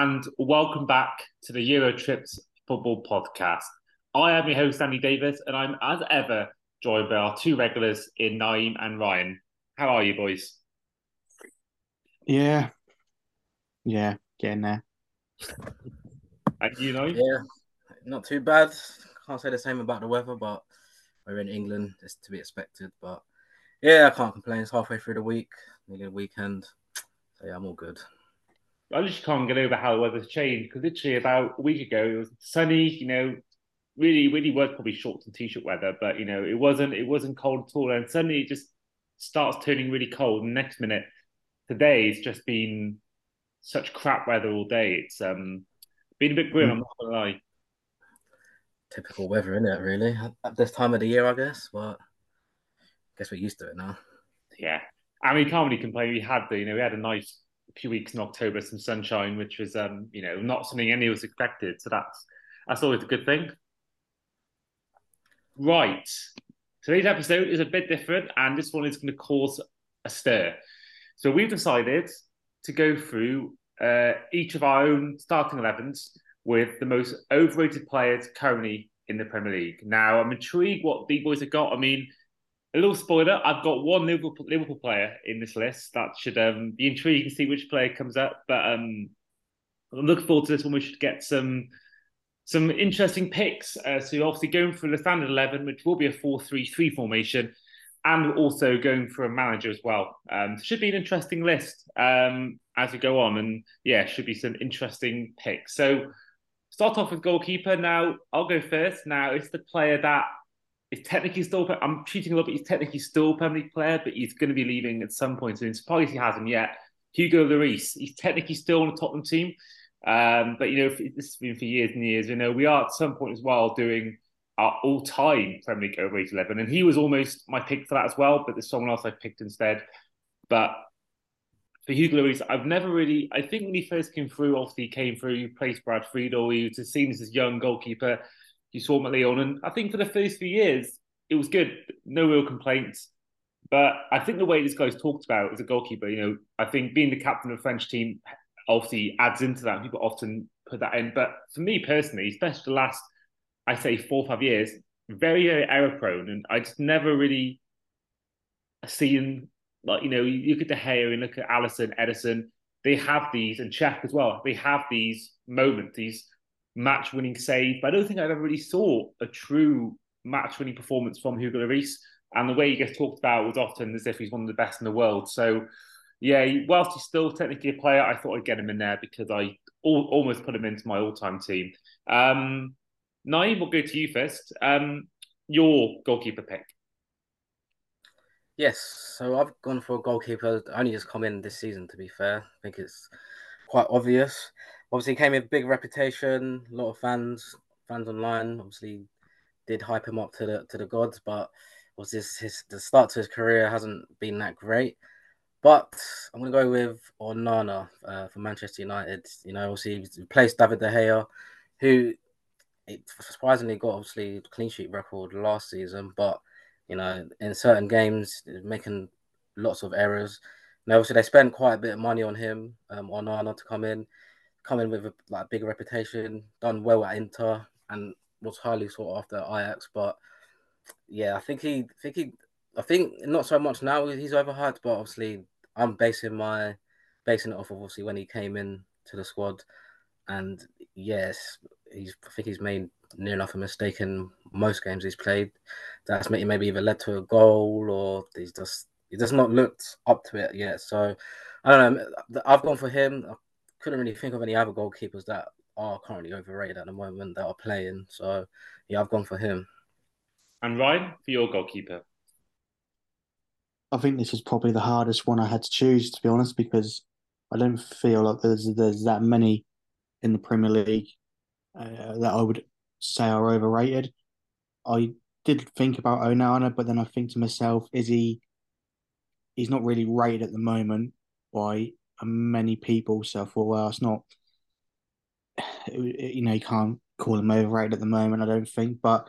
Hello and welcome back to the Eurotrips Football Podcast. I am your host, Andy Davies, and I'm as ever joined by our two regulars in Nayim and Ryan. How are you, boys? Yeah. Yeah, getting there. And you know? Yeah, not too bad. Can't say the same about the weather, but we're in England. It's to be expected. But yeah, I can't complain. It's halfway through the week, nearly a weekend. So yeah, I'm all good. I just can't get over how the weather's changed because literally about a week ago it was sunny, you know, really, really was probably shorts and t-shirt weather, but you know, it wasn't it wasn't cold at all. And suddenly it just starts turning really cold. And next minute, today it's just been such crap weather all day. It's um been a bit grim, I'm not gonna lie. Typical weather, isn't it? Really, at this time of the year, I guess. But I guess we're used to it now. Yeah, I mean, can't really complain. We had the, you know, we had a nice few weeks in October, some sunshine, which was, um, you know, not something any of us expected. So that's that's always a good thing. Right, today's episode is a bit different, and this one is going to cause a stir. So we've decided to go through uh, each of our own starting 11s with the most overrated players currently in the Premier League. Now, I'm intrigued what the boys have got. I mean, a little spoiler: I've got one Liverpool, Liverpool player in this list. That should um, be intriguing to see which player comes up. But um, I'm looking forward to this one. We should get some some interesting picks. Uh, so obviously going for the standard eleven, which will be a four-three-three formation, and also going for a manager as well. Um, should be an interesting list um, as we go on, and yeah, should be some interesting picks. So start off with goalkeeper. Now I'll go first. Now it's the player that is technically still. I'm cheating a little bit. He's technically still a Premier League player, but he's going to be leaving at some point soon. Surprised he hasn't yet. Hugo Lloris. He's technically still on the Tottenham team, um, but you know this has been for years and years. You know we are at some point as well doing our all-time Premier League overrated eleven, and he was almost my pick for that as well. But there's someone else I've picked instead. But for Hugo Lloris, I've never really. I think when he first came through, obviously he came through, he placed Brad Friedel. He was seen as this young goalkeeper. You saw Lyon, and I think for the first few years it was good. No real complaints. But I think the way this guy's talked about as a goalkeeper, you know, I think being the captain of the French team obviously adds into that. People often put that in. But for me personally, especially the last, I say, four or five years, very, very error prone. And I just never really seen, like, you know, you look at De Gea and look at Alisson, Ederson, they have these, and Cech as well, they have these moments, these match winning save, But I don't think I've ever really saw a true match winning performance from Hugo Lloris. And the way he gets talked about was often as if he's one of the best in the world. So, yeah, whilst he's still technically a player, I thought I'd get him in there because I al- almost put him into my all time team. Um, Nayim, we'll go to you first. Um, your goalkeeper pick. Yes, so I've gone for a goalkeeper. I Only just come in this season, to be fair. I think it's quite obvious. Obviously, came with big reputation, a lot of fans, fans online. Obviously, did hype him up to the to the gods, but was this his the start to his career hasn't been that great. But I'm gonna go with Onana uh, for Manchester United. You know, obviously he replaced David De Gea, who surprisingly got obviously clean sheet record last season, but you know, in certain games making lots of errors. Now, obviously they spent quite a bit of money on him, um, Onana to come in, come in with a like big reputation, done well at Inter, and was highly sought after Ajax. But yeah, I think he, think he, I think not so much now. He's overhyped, but obviously I'm basing my basing it off of obviously when he came in to the squad, and yes, he's I think he's made near enough a mistake in most games he's played. That's maybe either led to a goal or he's just he does not looked up to it yet. So I don't know. I've gone for him. I couldn't really think of any other goalkeepers that are currently overrated at the moment that are playing. So yeah, I've gone for him. And Ryan, for your goalkeeper. I think this is probably the hardest one I had to choose, to be honest, because I don't feel like there's there's that many in the Premier League uh, that I would say are overrated. I did think about Onana, but then I think to myself, is he? He's not really rated at the moment by many people, so I thought, well, it's not. You know, you can't call him overrated at the moment. I don't think, but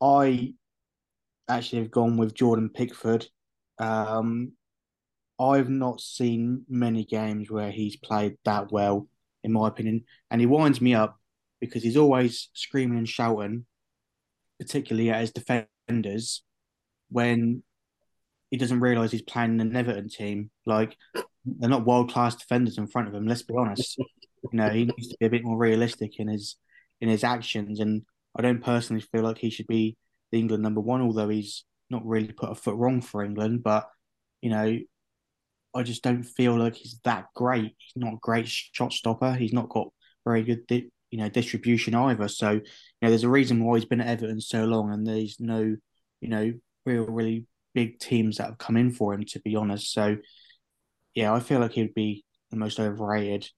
I actually have gone with Jordan Pickford. Um, I've not seen many games where he's played that well in my opinion. And he winds me up because he's always screaming and shouting, particularly at his defenders, when he doesn't realise he's playing an Everton team. Like they're not world class defenders in front of him. Let's be honest. you know, he needs to be a bit more realistic in his in his actions. And I don't personally feel like he should be the England number one, although he's not really put a foot wrong for England. But you know, I just don't feel like he's that great. He's not a great shot stopper. He's not got very good, di- you know, distribution either. So, you know, there's a reason why he's been at Everton so long, and there's no, you know, real really big teams that have come in for him. To be honest, so yeah, I feel like he'd be the most overrated.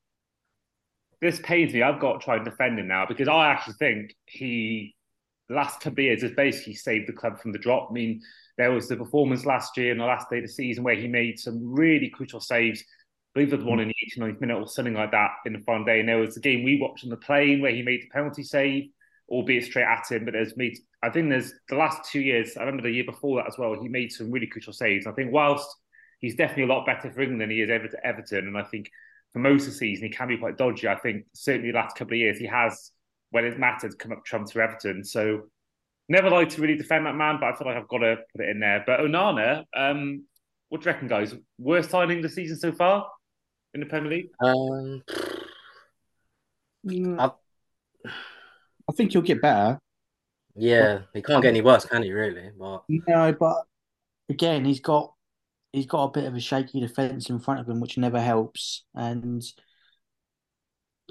This pains me. I've got to try and defend him now because I actually think he, last couple of years, has basically saved the club from the drop. I mean, there was the performance last year in the last day of the season where he made some really crucial saves. I believe was one in the 89th minute or something like that in the final day. And there was the game we watched on the plane where he made the penalty save, albeit straight at him. But there's made, I think there's the last two years, I remember the year before that as well, he made some really crucial saves. I think whilst he's definitely a lot better for England than he is ever to Everton, and I think for most of the season he can be quite dodgy. I think certainly the last couple of years he has, when it mattered, come up trumps for Everton. So never like to really defend that man, but I feel like I've got to put it in there. But Onana, um, what do you reckon, guys? Worst signing of the season so far in the Premier League? Um, I, I think he'll get better. Yeah, he can't get any worse, can he? Really? But no, but again, he's got he's got a bit of a shaky defense in front of him, which never helps. And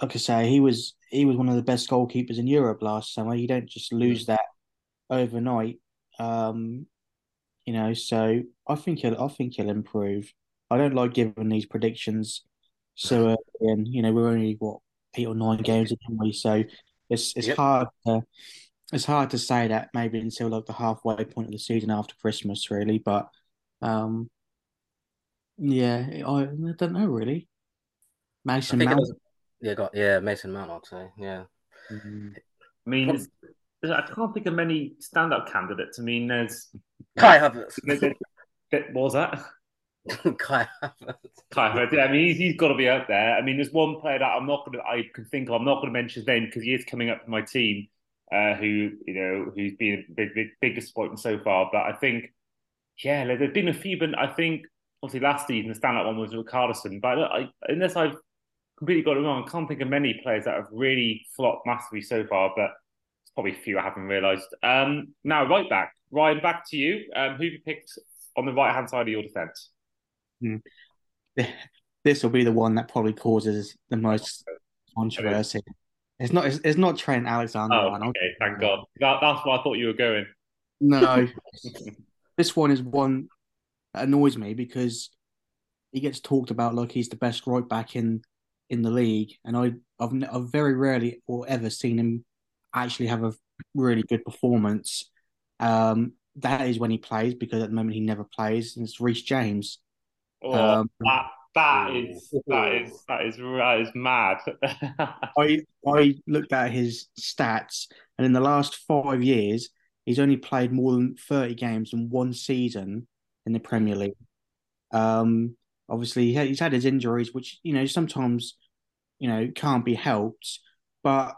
like I say, he was he was one of the best goalkeepers in Europe last summer. You don't just lose that overnight. Um, you know, so I think he'll I think he'll improve. I don't like giving these predictions so early, and you know we're only what eight or nine games in, so it's it's yep. hard to it's hard to say that maybe until like the halfway point of the season after Christmas, really. But um, yeah, I, I don't know really. Mason Mount. Yeah, got yeah, Mason Mount. I'd say yeah. Mm-hmm. I mean, I can't think of many standout candidates. I mean, there's Kai Havertz. what was that? Kai Havertz. Kai Havertz. Yeah, I mean, he's, he's got to be out there. I mean, there's one player that I'm not going to, I can think of. I'm not going to mention his name because he is coming up for my team, uh, who you know, who's been a big, big, big disappointment so far. But I think, yeah, there's been a few. But I think obviously last season the standout one was Richarlison. But I, unless I've completely got it wrong, I can't think of many players that have really flopped massively so far. But probably a few I haven't realised. Um, now, right back, Ryan, back to you. Um, who have you picked on the right hand side of your defence? Hmm. This will be the one that probably causes the most controversy. It's not. It's, it's not Trent Alexander. Oh, okay. Thank God. That, that's where I thought you were going. No, this one is one that annoys me because he gets talked about like he's the best right back in in the league, and I I've, I've very rarely or ever seen him actually have a really good performance, um, that is when he plays because at the moment he never plays. And it's Reece James. Oh, um, that that is that is that is that is mad. I I looked at his stats, and in the last five years, he's only played more than thirty games in one season in the Premier League. Um, obviously, he's had his injuries, which you know sometimes you know can't be helped, but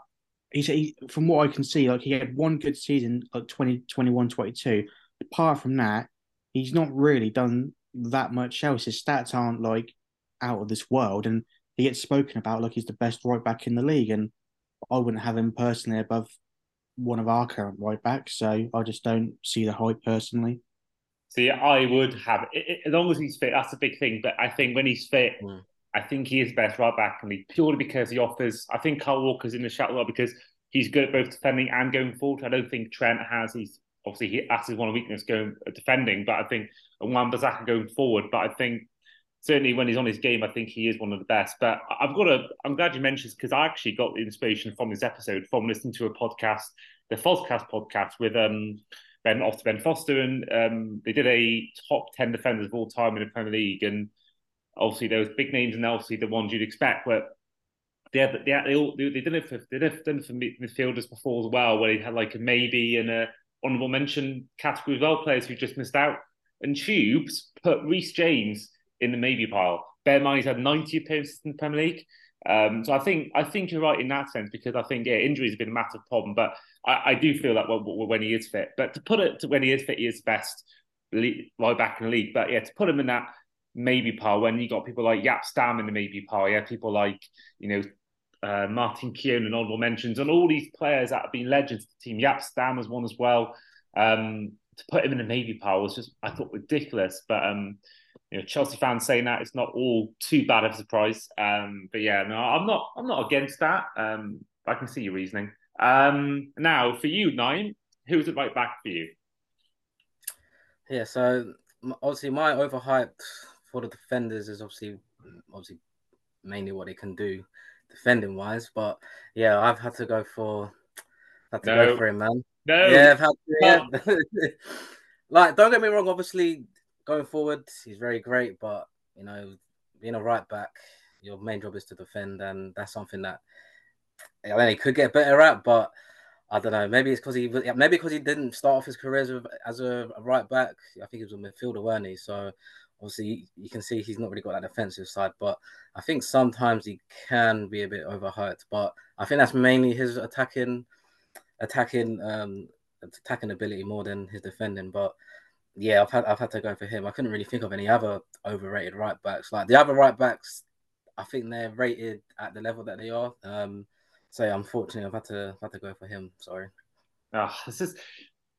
he's he, from what I can see, like he had one good season, like 2021, 22. Apart from that, he's not really done that much else. His stats aren't like out of this world, and he gets spoken about like he's the best right back in the league. And I wouldn't have him personally above one of our current right backs, so I just don't see the hype personally. See, I would have it as long as he's fit. That's a big thing. But I think when he's fit, mm. I think he is best right back and me purely because he offers. I think Kyle Walker's in the shot well because he's good at both defending and going forward. I don't think Trent has. He's obviously he, that's his one weakness going uh, defending, but I think Wan-Bissaka going forward. But I think certainly when he's on his game, I think he is one of the best. But I've got a. I'm glad you mentioned this because I actually got the inspiration from this episode from listening to a podcast, the Fozcast podcast with um Ben off to Ben Foster, and um, they did a top ten defenders of all time in the Premier League, and obviously there was big names and obviously the ones you'd expect. But they they they, all, they, they did it for they did it for midfielders before as well, where they had like a maybe and a honourable mention category as well, players who just missed out. And Tubes put Reece James in the maybe pile. Bear in mind he's had 90 appearances in the Premier League. Um, so I think I think you're right in that sense because I think yeah, injuries have been a massive problem, but I, I do feel that when, when, he is fit. But to put it to when he is fit, he is best right back in the league. But yeah, to put him in that maybe pile when you got people like Jaap Stam in the maybe pile, yeah, people like you know uh, Martin Keown and honorable mentions, and all these players that have been legends to the team. Jaap Stam was one as well. Um, to put him in the maybe pile was just I thought ridiculous. But um, you know, Chelsea fans saying that it's not all too bad of a surprise. Um, but yeah, no, I'm not I'm not against that. Um, I can see your reasoning. Um, now for you, Nayim, who's it right back for you? Yeah, so obviously my overhyped for the defenders is obviously obviously mainly what they can do defending wise. But yeah, I've had to go for had to no. go for him, man. No, yeah, I've had to, yeah. like, don't get me wrong. Obviously, going forward, he's very great, but you know, being a right back, your main job is to defend, and that's something that I mean, he could get better at. But I don't know. Maybe it's because he maybe because he didn't start off his career as a, as a right back. I think he was a midfielder, weren't he? So obviously you can see he's not really got that defensive side. But I think sometimes he can be a bit overhyped. But I think that's mainly his attacking attacking um attacking ability more than his defending. But yeah, I've had I've had to go for him. I couldn't really think of any other overrated right backs. Like the other right backs, I think they're rated at the level that they are. Um, so unfortunately, I've had to I've had to go for him. Sorry. Oh, this is.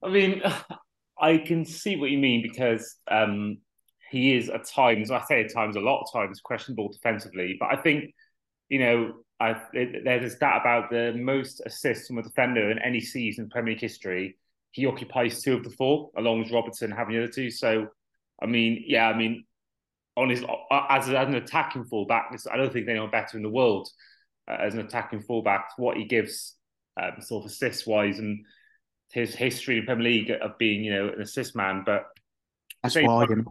I mean, I can see what you mean because um, he is at times. I say at times, a lot of times, questionable defensively. But I think you know I, there's stat about the most assists from a defender in any season in Premier League history. He occupies two of the four, along with Robertson having the other two. So, I mean, yeah, I mean, on his as, an attacking fullback, I don't think anyone better in the world uh, as an attacking fullback. What he gives, um, sort of assist wise, and his history in Premier League of being, you know, an assist man. But that's why I didn't.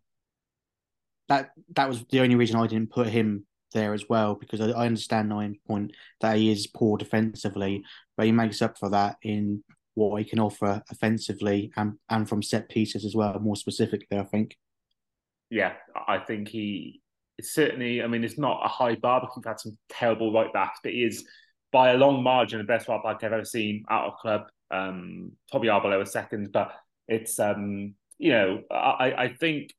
That that was the only reason I didn't put him there as well because I, I understand Nayim point that he is poor defensively, but he makes up for that in what he can offer offensively and and from set pieces as well. More specifically, I think. Yeah, I think he certainly. I mean, it's not a high bar because we've had some terrible right backs, but he is by a long margin the best right back I've ever seen out of club. Um, probably Arbeloa a second, but it's um, you know, I I think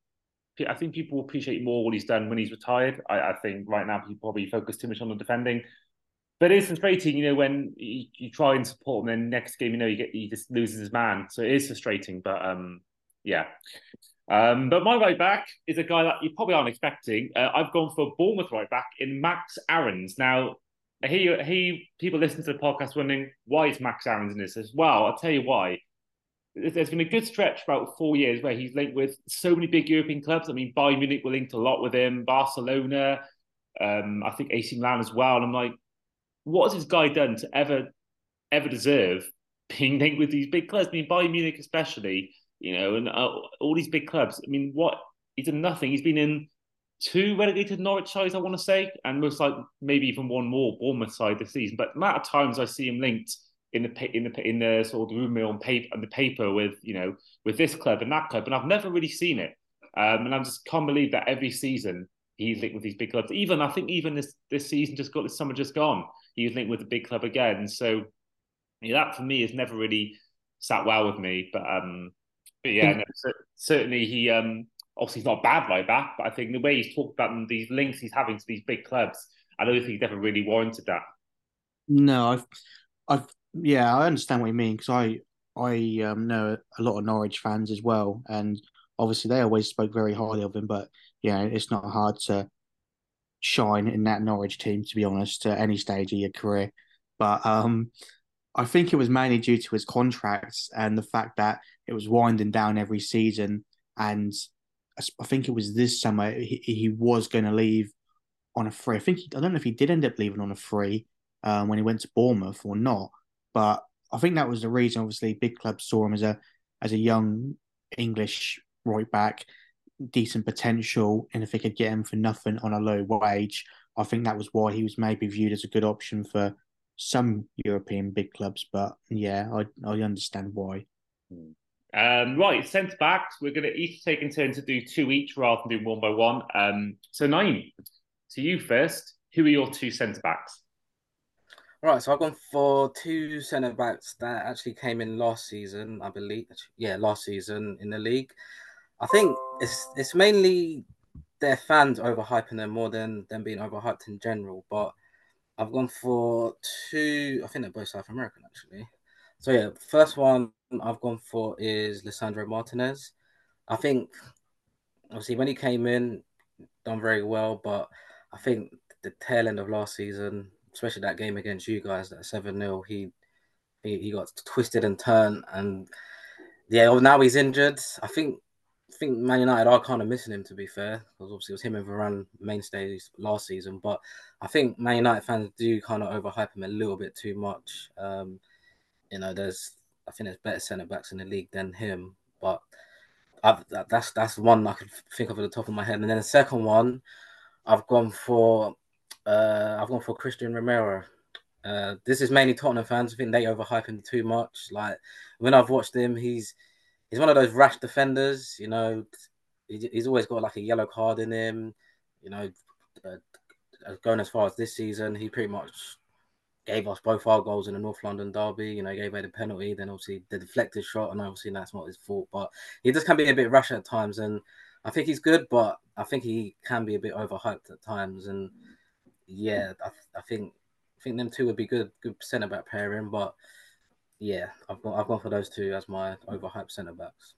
I think people appreciate more what he's done when he's retired. I, I think right now people probably focus too much on the defending. But it is frustrating, you know, when you, you, try and support him, then next game, you know, you get he just loses his man. So it is frustrating. But um, yeah. Um, but my right back is a guy that you probably aren't expecting. Uh, I've gone for Bournemouth right back in Max Aarons. Now, he he people listen to the podcast wondering why is Max Aarons in this as well. I'll tell you why there's been a good stretch about four years where he's linked with so many big European clubs. I mean, Bayern Munich were linked a lot with him, Barcelona, um, I think AC Milan as well. And I'm like, what has this guy done to ever, ever deserve being linked with these big clubs? I mean, Bayern Munich especially, you know, and uh, all these big clubs. I mean, what he's done nothing. He's been in two relegated Norwich sides, I want to say, and most like maybe even one more Bournemouth side this season. But the amount of times I see him linked in the in the in the sort of rumor on paper on the paper with you know with this club and that club, and I've never really seen it. Um, and I just can't believe that every season he's linked with these big clubs. Even I think even this this season just got this summer just gone, he was linked with a big club again. So yeah, that for me has never really sat well with me. But um, but yeah, no, certainly he um obviously he's not bad right back, but I think the way he's talked about them, these links he's having to these big clubs, I don't think he's ever really warranted that. No, I've I've yeah, I understand what you mean because I I um, know a lot of Norwich fans as well, and obviously they always spoke very highly of him. But yeah, it's not hard to shine in that Norwich team, to be honest, at any stage of your career. But um, I think it was mainly due to his contracts and the fact that it was winding down every season. And I think it was this summer he, he was going to leave on a free. I think he, I don't know if he did end up leaving on a free um, when he went to Bournemouth or not. But I think that was the reason. Obviously, big clubs saw him as a as a young English right back, decent potential, and if they could get him for nothing on a low wage, I think that was why he was maybe viewed as a good option for some European big clubs. But yeah, I I understand why. Um, right, centre backs. We're going to each take in turn to do two each rather than do one by one. Um, so Nayim to you first. who are your two centre backs? Right, so I've gone for two centre backs that actually came in last season, I believe. Yeah, last season in the league. I think it's it's mainly their fans overhyping them more than them being overhyped in general. But I've gone for two. I think they're both South American actually. So yeah, first one I've gone for is Lisandro Martinez. I think obviously when he came in, done very well, but I think the tail end of last season, especially that game against you guys, that seven 0 he, he got twisted and turned, and yeah, now he's injured. I think think Man United are kind of missing him to be fair, because obviously it was him and Varane mainstays last season. But I think Man United fans do kind of overhype him a little bit too much. Um, you know, there's I think there's better centre backs in the league than him, but I've, that, that's that's one I could think of at the top of my head. And then the second one, I've gone for uh, I've gone for Cristian Romero. Uh, this is mainly Tottenham fans. I think they overhype him too much. Like when I've watched him, he's he's one of those rash defenders. You know, he, he's always got like a yellow card in him. You know, uh, going as far as this season, he pretty much gave us both our goals in the North London derby. You know, gave away the penalty, then obviously the deflected shot, and obviously that's not his fault. But he just can be a bit rash at times, and I think he's good, but I think he can be a bit overhyped at times. And yeah, I, I think I think them two would be good, good centre back pairing. But yeah, I've gone I've gone for those two as my overhyped centre backs.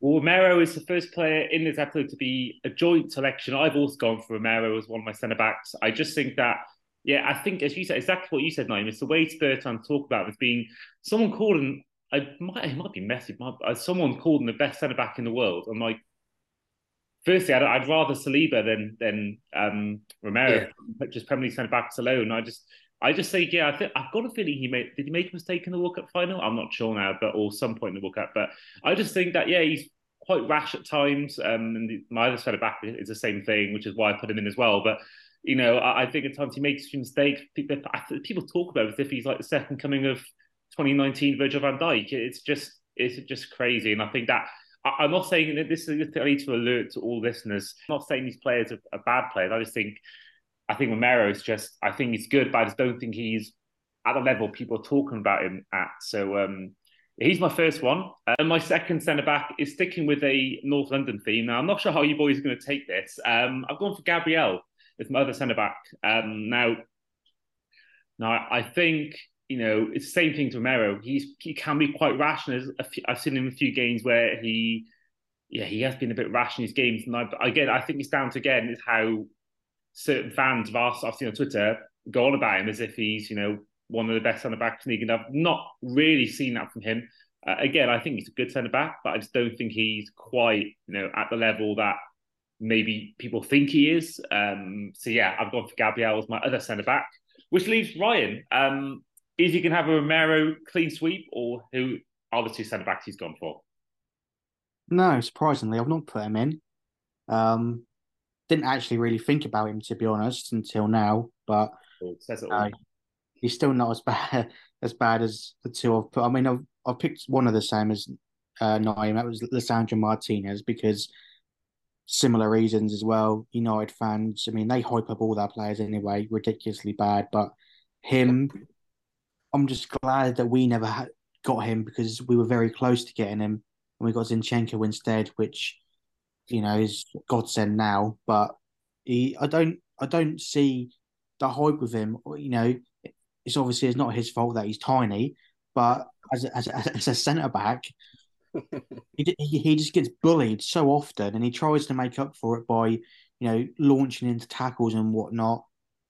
Well, Romero is the first player in this episode to be a joint selection. I've also gone for Romero as one of my centre backs. I just think that yeah, I think as you said, exactly what you said, Nayim. It's the way to talk about as being someone called him. I might, it might be messy. Might, uh, someone called him the best centre back in the world. I'm like, firstly, I'd, I'd rather Saliba than than um, Romero, yeah. just Premier League centre backs alone. I just, I just say, yeah, I think I've got a feeling he made. Did he make a mistake in the World Cup final? I'm not sure now, but or some point in the World Cup. But I just think that yeah, he's quite rash at times. Um, and the, my other centre back is the same thing, which is why I put him in as well. But you know, I, I think at times he makes a few mistakes. People, people talk about it as if he's like the second coming of 2019 Virgil van Dijk. It's just it's just crazy, and I think that I, am not saying that this is I need to alert to all listeners. I'm not saying these players are, are bad players. I just think I think Romero is just I think he's good, but I just don't think he's at the level people are talking about him at. So um, he's my first one. And my second centre back is sticking with a North London theme. Now I'm not sure how you boys are going to take this. Um, I've gone for Gabriel as my other centre back. Um, now, now I think you know it's the same thing to Romero. He's he can be quite rash, and I've seen him in a few games where he, yeah, he has been a bit rash in his games. And I, again, I think it's down to again is how certain fans of us I've seen on Twitter go on about him as if he's you know one of the best centre backs in the league, and I've not really seen that from him. Uh, again, I think he's a good centre back, but I just don't think he's quite you know at the level that maybe people think he is. Um, so yeah, I've gone for Gabriel as my other centre back, which leaves Ryan. Um, is he going to have a Romero clean sweep, or who are the two centre backs he's gone for? No, surprisingly, I've not put him in. Um, didn't actually really think about him to be honest until now, but uh, he's still not as bad as bad as the two I've put. I mean, I've, I've picked one of the same as uh, Nayim. That was Lisandro Martinez because similar reasons as well. United fans, I mean, they hype up all their players anyway, ridiculously bad. But him, I'm just glad that we never had, got him because we were very close to getting him, and we got Zinchenko instead, which you know is godsend now. But he, I don't, I don't see the hype with him. You know, it's obviously it's not his fault that he's tiny, but as a, as a, as a centre back, he, he just gets bullied so often, and he tries to make up for it by you know launching into tackles and whatnot.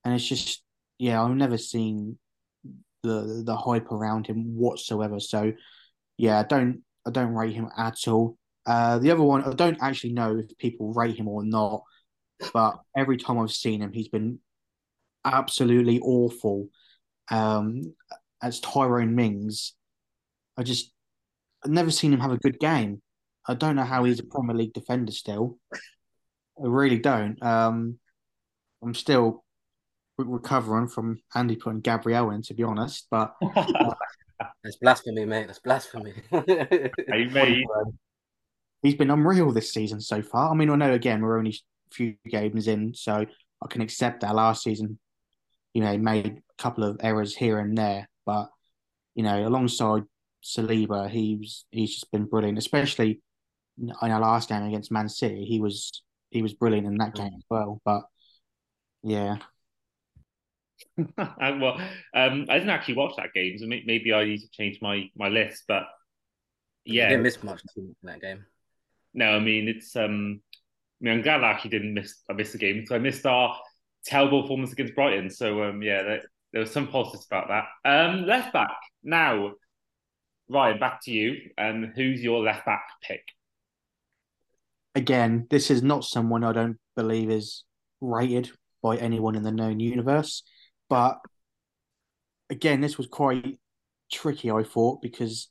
And it's just yeah, I've never seen the the hype around him whatsoever. So yeah, I don't I don't rate him at all. Uh, the other one, I don't actually know if people rate him or not, but every time I've seen him, he's been absolutely awful. Um, as Tyrone Mings, I just I've never seen him have a good game. I don't know how he's a Premier League defender still. I really don't. Um, I'm still recovering from Andy putting Gabriel in, to be honest. But uh, that's blasphemy, mate. That's blasphemy. hey, mate. He's been unreal this season so far. I mean, I know again we're only a few games in, so I can accept that last season, you know, he made a couple of errors here and there, but you know, alongside Saliba, he's he's just been brilliant, especially in our last game against Man City. He was he was brilliant in that game as well. But yeah. well, um, I didn't actually watch that game, so maybe I need to change my my list. But yeah, you didn't miss much in that game. No, I mean it's. um I mean, I'm glad I actually didn't miss. I missed the game, so I missed our terrible performance against Brighton. So um, yeah, there, there was some positives about that. Um, left back now, Ryan. Back to you. Um, who's your left back pick? Again, this is not someone I don't believe is rated by anyone in the known universe, but again, this was quite tricky. I thought because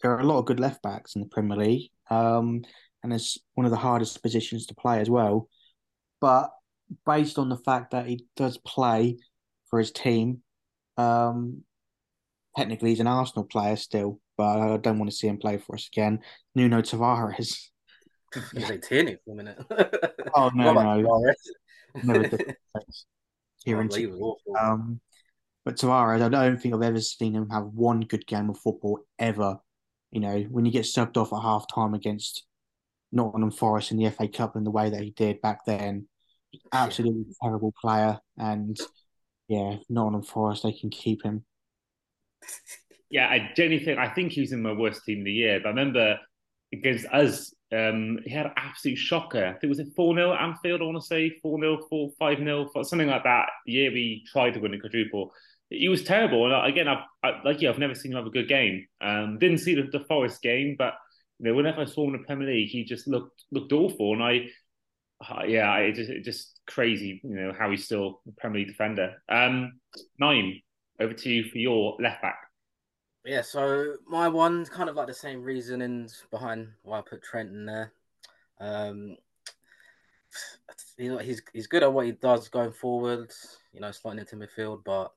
there are a lot of good left backs in the Premier League. Um, and it's one of the hardest positions to play as well. But based on the fact that he does play for his team, um, technically he's an Arsenal player still, but I don't want to see him play for us again. Nuno Tavares. You say Tierney for a minute. oh no, no, never did. oh, um, but Tavares, I don't think I've ever seen him have one good game of football ever. You know, when you get subbed off at half time against Nottingham Forest in the FA Cup in the way that he did back then. Absolutely yeah. terrible player, and yeah, Nottingham Forest they can keep him. Yeah, I genuinely think I think he's in my worst team of the year. But I remember against us, um, he had an absolute shocker. I think it was a 4 0 Anfield, I want to say 4 0, 4 5 0, something like that. The year we tried to win the quadruple. He was terrible. And again, I've, I, like you, I've never seen him have a good game. Um, didn't see the, the Forest game, but you know, whenever I saw him in the Premier League, he just looked looked awful, and I, uh, yeah, it just it just crazy, you know, how he's still a Premier League defender. Um, Nayim, over to you for your left back. Yeah, so my one kind of like the same reasonings behind why I put Trent in there. Um, he's he's good at what he does going forward. You know, slotting into midfield, but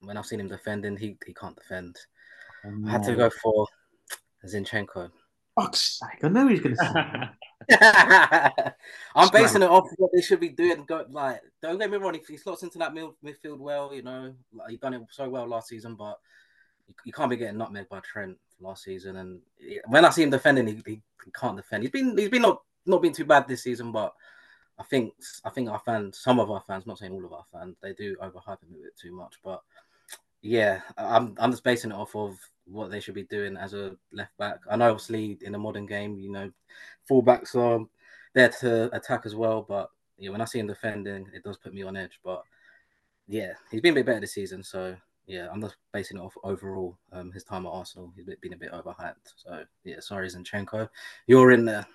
when I've seen him defending, he he can't defend. I had to go for Zinchenko fuck's sake, I know he's going to say I'm basing it off what they should be doing. Go, like, don't get me wrong, if he slots into that midfield well, you know, like, he done it so well last season, but you, you can't be getting nutmegged by Trent last season. And when I see him defending, he, he, he, can't defend. He's been he's been not not been too bad this season, but I think I think our fans, some of our fans, not saying all of our fans, they do overhype him a bit too much. But yeah, I'm I'm just basing it off of what they should be doing as a left back. I know obviously in a modern game, you know, fullbacks are there to attack as well, but yeah, when I see him defending, it does put me on edge. But yeah, he's been a bit better this season, so yeah, I'm just basing it off overall. Um, his time at Arsenal, he's been a bit overhyped. So yeah, sorry, Zinchenko, you're in there.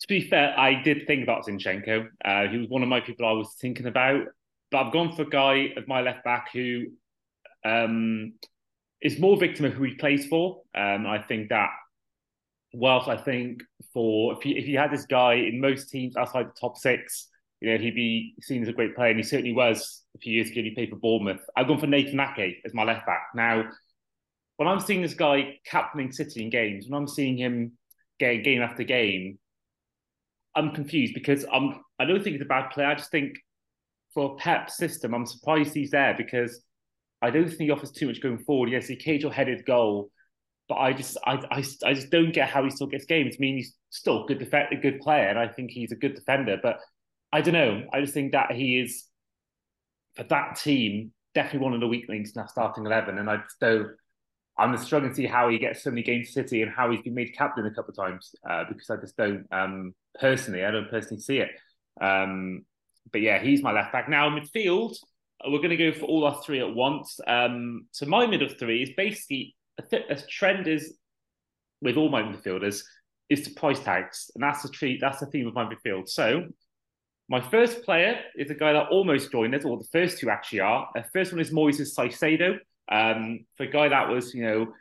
To be fair, I did think about Zinchenko. Uh, he was one of my people I was thinking about, but I've gone for a guy of my left back who um, is more victim of who he plays for. Um, I think that whilst I think for if you, if had this guy in most teams outside the top six, you know, he'd be seen as a great player, and he certainly was a few years ago. He played for Bournemouth. I've gone for Nathan Ake as my left back. Now, when I'm seeing this guy captaining City in games, when I'm seeing him getting game after game, I'm confused because I'm I don't think he's a bad player. I just think for Pep's system, I'm surprised he's there because I don't think he offers too much going forward. Yes, he occasional headed goal, but I just I, I, I just don't get how he still gets games. I mean, he's still a good def- a good player, and I think he's a good defender. But I don't know. I just think that he is for that team definitely one of the weak links in that starting eleven, and I just don't. I'm struggling to see how he gets so many games City and how he's been made captain a couple of times uh, because I just don't um, personally. I don't personally see it. Um, but yeah, he's my left back now. Midfield, we're going to go for all our three at once. Um, so my middle three is basically a, th- a, trend is with all my midfielders is to price tags, and that's the tree. That's the theme of my midfield. So my first player is a guy that almost joined us, or the first two actually are. The first one is Moises Caicedo. Um, for a guy that was, you know,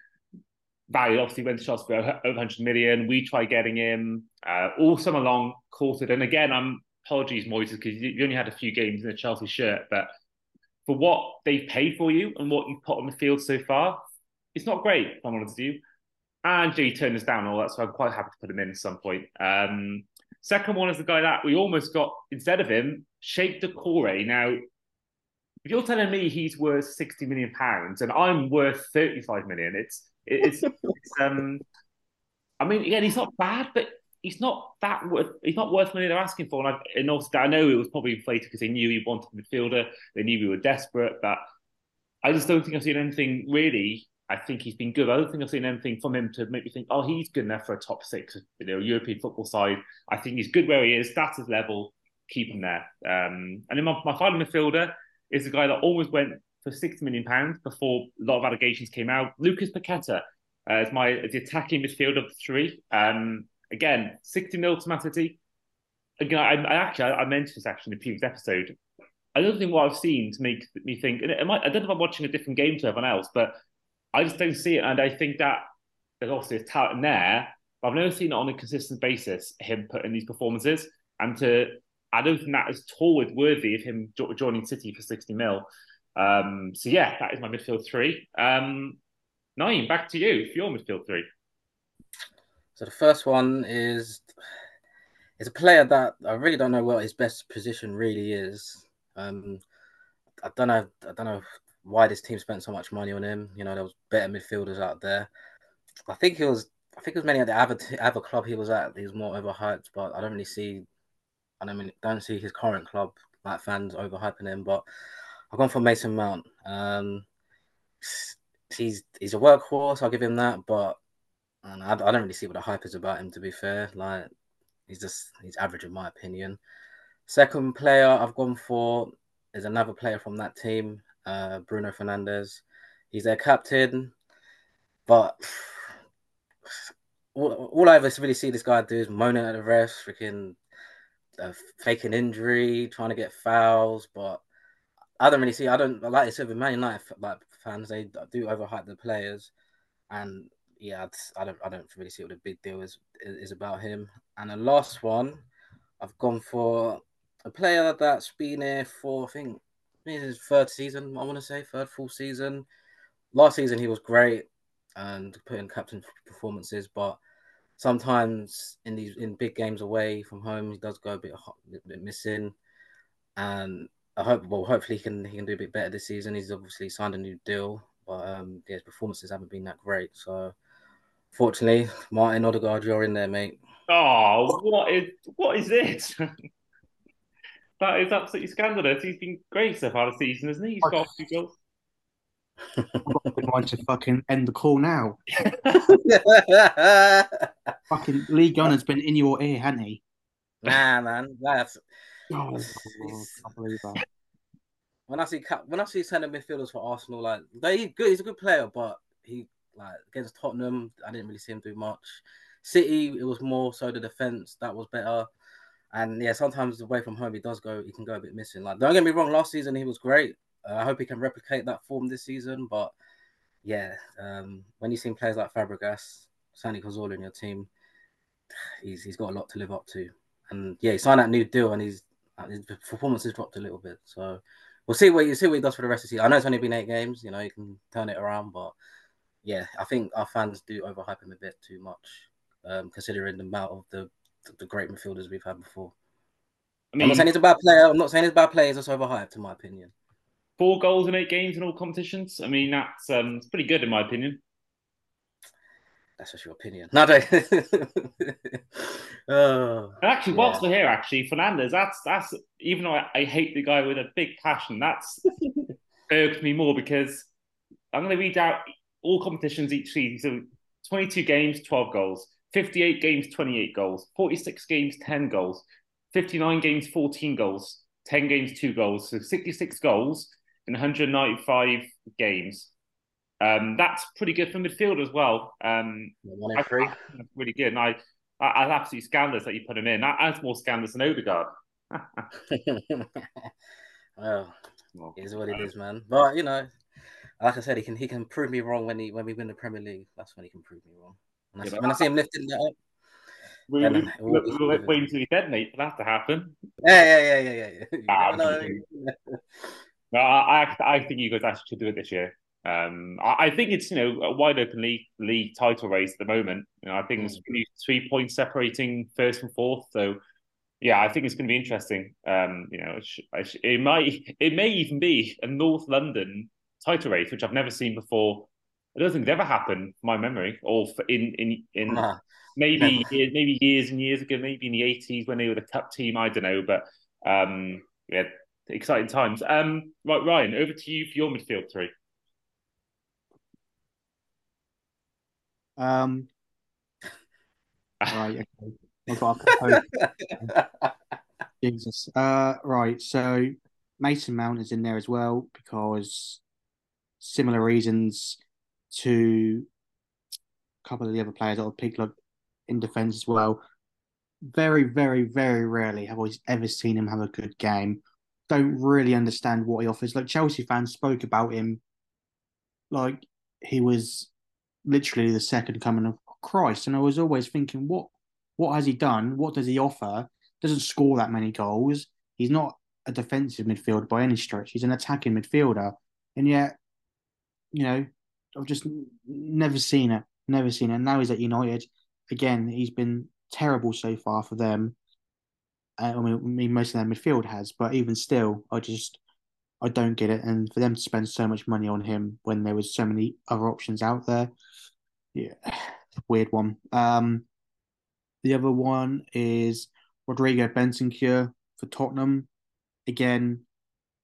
valued obviously went to Chelsea for over 100 million. We tried getting him uh, all summer long, courted. And again, I'm apologies, Moises, because you only had a few games in the Chelsea shirt, but for what they've paid for you and what you've put on the field so far, it's not great, if I'm honest with you. And Jay turned us down all that, so I'm quite happy to put him in at some point. Um, second one is the guy that we almost got instead of him, Cheick Doucouré. Now, if you're telling me he's worth 60 million pounds and I'm worth 35 million, it's it's, it's um I mean again he's not bad, but he's not that worth he's not worth money they're asking for. And, I, and also I know it was probably inflated because they knew he wanted a midfielder, they knew we were desperate, but I just don't think I've seen anything really. I think he's been good. I don't think I've seen anything from him to make me think, oh, he's good enough for a top six, you know, European football side. I think he's good where he is. That's his level. Keep him there. Um, and then my, my final midfielder is the guy that always went for six million pounds before a lot of allegations came out. Lucas Paqueta uh, is my the attacking midfielder of three. Um, again, sixty mil to Man City. Again, I, I actually I, mentioned this actually in the previous episode. I don't think what I've seen to make me think. And it might, I don't know if I'm watching a different game to everyone else, but I just don't see it. And I think that there's obviously a talent there, but I've never seen it on a consistent basis. Him putting these performances, and to I don't think that is tall worthy of him joining City for 60 mil. Um, so yeah, that is my midfield three. Um, Nayim, back to you for your midfield three. So the first one is is a player that I really don't know what his best position really is. Um, I don't know. I don't know why this team spent so much money on him. You know, there was better midfielders out there. I think he was. I think it was many at the other, other club he was at. He was more overhyped, but I don't really see. I don't, really, don't see his current club like fans overhyping him. But I've gone for Mason Mount. Um, he's he's a workhorse. I'll give him that, but I, I don't really see what the hype is about him. To be fair, like he's just he's average in my opinion. Second player I've gone for is another player from that team, uh, Bruno Fernandes. He's their captain, but all, all I ever really see this guy do is moaning at the refs, freaking uh, faking injury, trying to get fouls. But I don't really see. I don't like it's with Man United like fans. They do overhype the players, and yeah, I don't I don't really see what the big deal is is about him. And the last one, I've gone for a player that's been here for I think his third season. I want to say third full season. Last season he was great and putting captain performances, but sometimes in these in big games away from home he does go a bit, a bit missing. And I hope well hopefully he can he can do a bit better this season. He's obviously signed a new deal, but um, yeah, his performances haven't been that great. So fortunately, Martin Odegaard, you're in there, mate. Oh, what is what is this? that is absolutely scandalous. He's been great so far this season, hasn't he? He's got a few goals. I've been wanting to fucking end the call now. fucking Lee Gunner's been in your ear, hasn't he? Nah, man, that's. Oh, I believe that. When I see when I see centre midfielders for Arsenal, like they good, he's a good player, but he like against Tottenham, I didn't really see him do much. City, it was more so the defense that was better. And yeah, sometimes away from home, he does go, he can go a bit missing. Like, don't get me wrong, last season he was great. Uh, I hope he can replicate that form this season. But yeah, um, when you see players like Fabregas, Santi Cazorla in your team, he's he's got a lot to live up to. And yeah, he signed that new deal, and he's uh, his performance has dropped a little bit. So we'll see what you see what he does for the rest of the season. I know it's only been eight games, you know, you can turn it around, but yeah, I think our fans do overhype him a bit too much, um, considering the amount of the the great midfielders we've had before. I mean, I'm not saying he's a bad player. I'm not saying he's a bad player. He's just overhyped, in my opinion. Four goals in eight games in all competitions. I mean, that's um, it's pretty good in my opinion. That's just your opinion. No, oh, actually, whilst yeah. we're here, actually, Fernandes. that's that's even though I, I hate the guy with a big passion, that's irks me more because I'm going to read out all competitions each season. So 22 games, 12 goals. 58 games, 28 goals. 46 games, 10 goals. 59 games, 14 goals. 10 games, 2 goals. So 66 goals in 195 games. Um, that's pretty good for midfield as well. Um, One in three. That's really good. And I, I, I absolutely scandalous that you put him in. That, that's more scandalous than Odegaard. well, is what it is, man. But you know, like I said, he can he can prove me wrong when he when we win the Premier League. That's when he can prove me wrong. When I, yeah, when I see him lifting that up. We, we, we, we'll wait until he's dead, mate, for that to happen. Yeah, yeah, yeah, yeah, yeah. Ah, no, I, I think you guys actually should do it this year. Um, I, I, think it's you know a wide open league league title race at the moment. You know, I think mm. there's three, three points separating first and fourth. So, yeah, I think it's going to be interesting. Um, you know, it might, it may even be a North London title race, which I've never seen before. I don't think it ever happened, my memory, or in in in nah, maybe years, maybe years and years ago, maybe in the eighties when they were the cup team. I don't know, but um, yeah, exciting times. Um, right, Ryan, over to you for your midfield three. Um, right, okay. I've got Jesus. Uh, right. So Mason Mount is in there as well because similar reasons to a couple of the other players that I've picked like in defence as well. Very, very, very rarely have I ever seen him have a good game. Don't really understand what he offers. Like Chelsea fans spoke about him like he was literally the second coming of Christ. And I was always thinking, what what has he done? What does he offer? Doesn't score that many goals. He's not a defensive midfielder by any stretch. He's an attacking midfielder, and yet, you know, I've just never seen it. Never seen it. And Now he's at United. Again, he's been terrible so far for them. Uh, I mean, most of their midfield has, but even still, I just I don't get it. And for them to spend so much money on him when there was so many other options out there, yeah, weird one. Um, the other one is Rodrigo Bentancur for Tottenham. Again,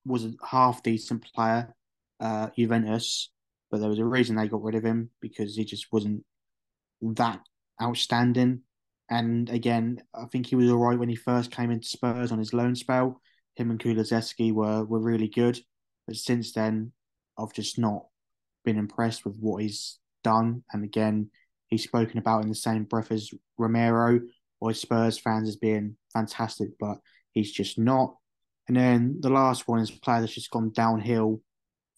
was a half decent player, uh, Juventus, but there was a reason they got rid of him because he just wasn't that outstanding. And again, I think he was all right when he first came into Spurs on his loan spell. Him and Kulusevski were were really good, but since then, I've just not been impressed with what he's done. And again, he's spoken about in the same breath as Romero or Spurs fans as being fantastic, but he's just not. And then the last one is a player that's just gone downhill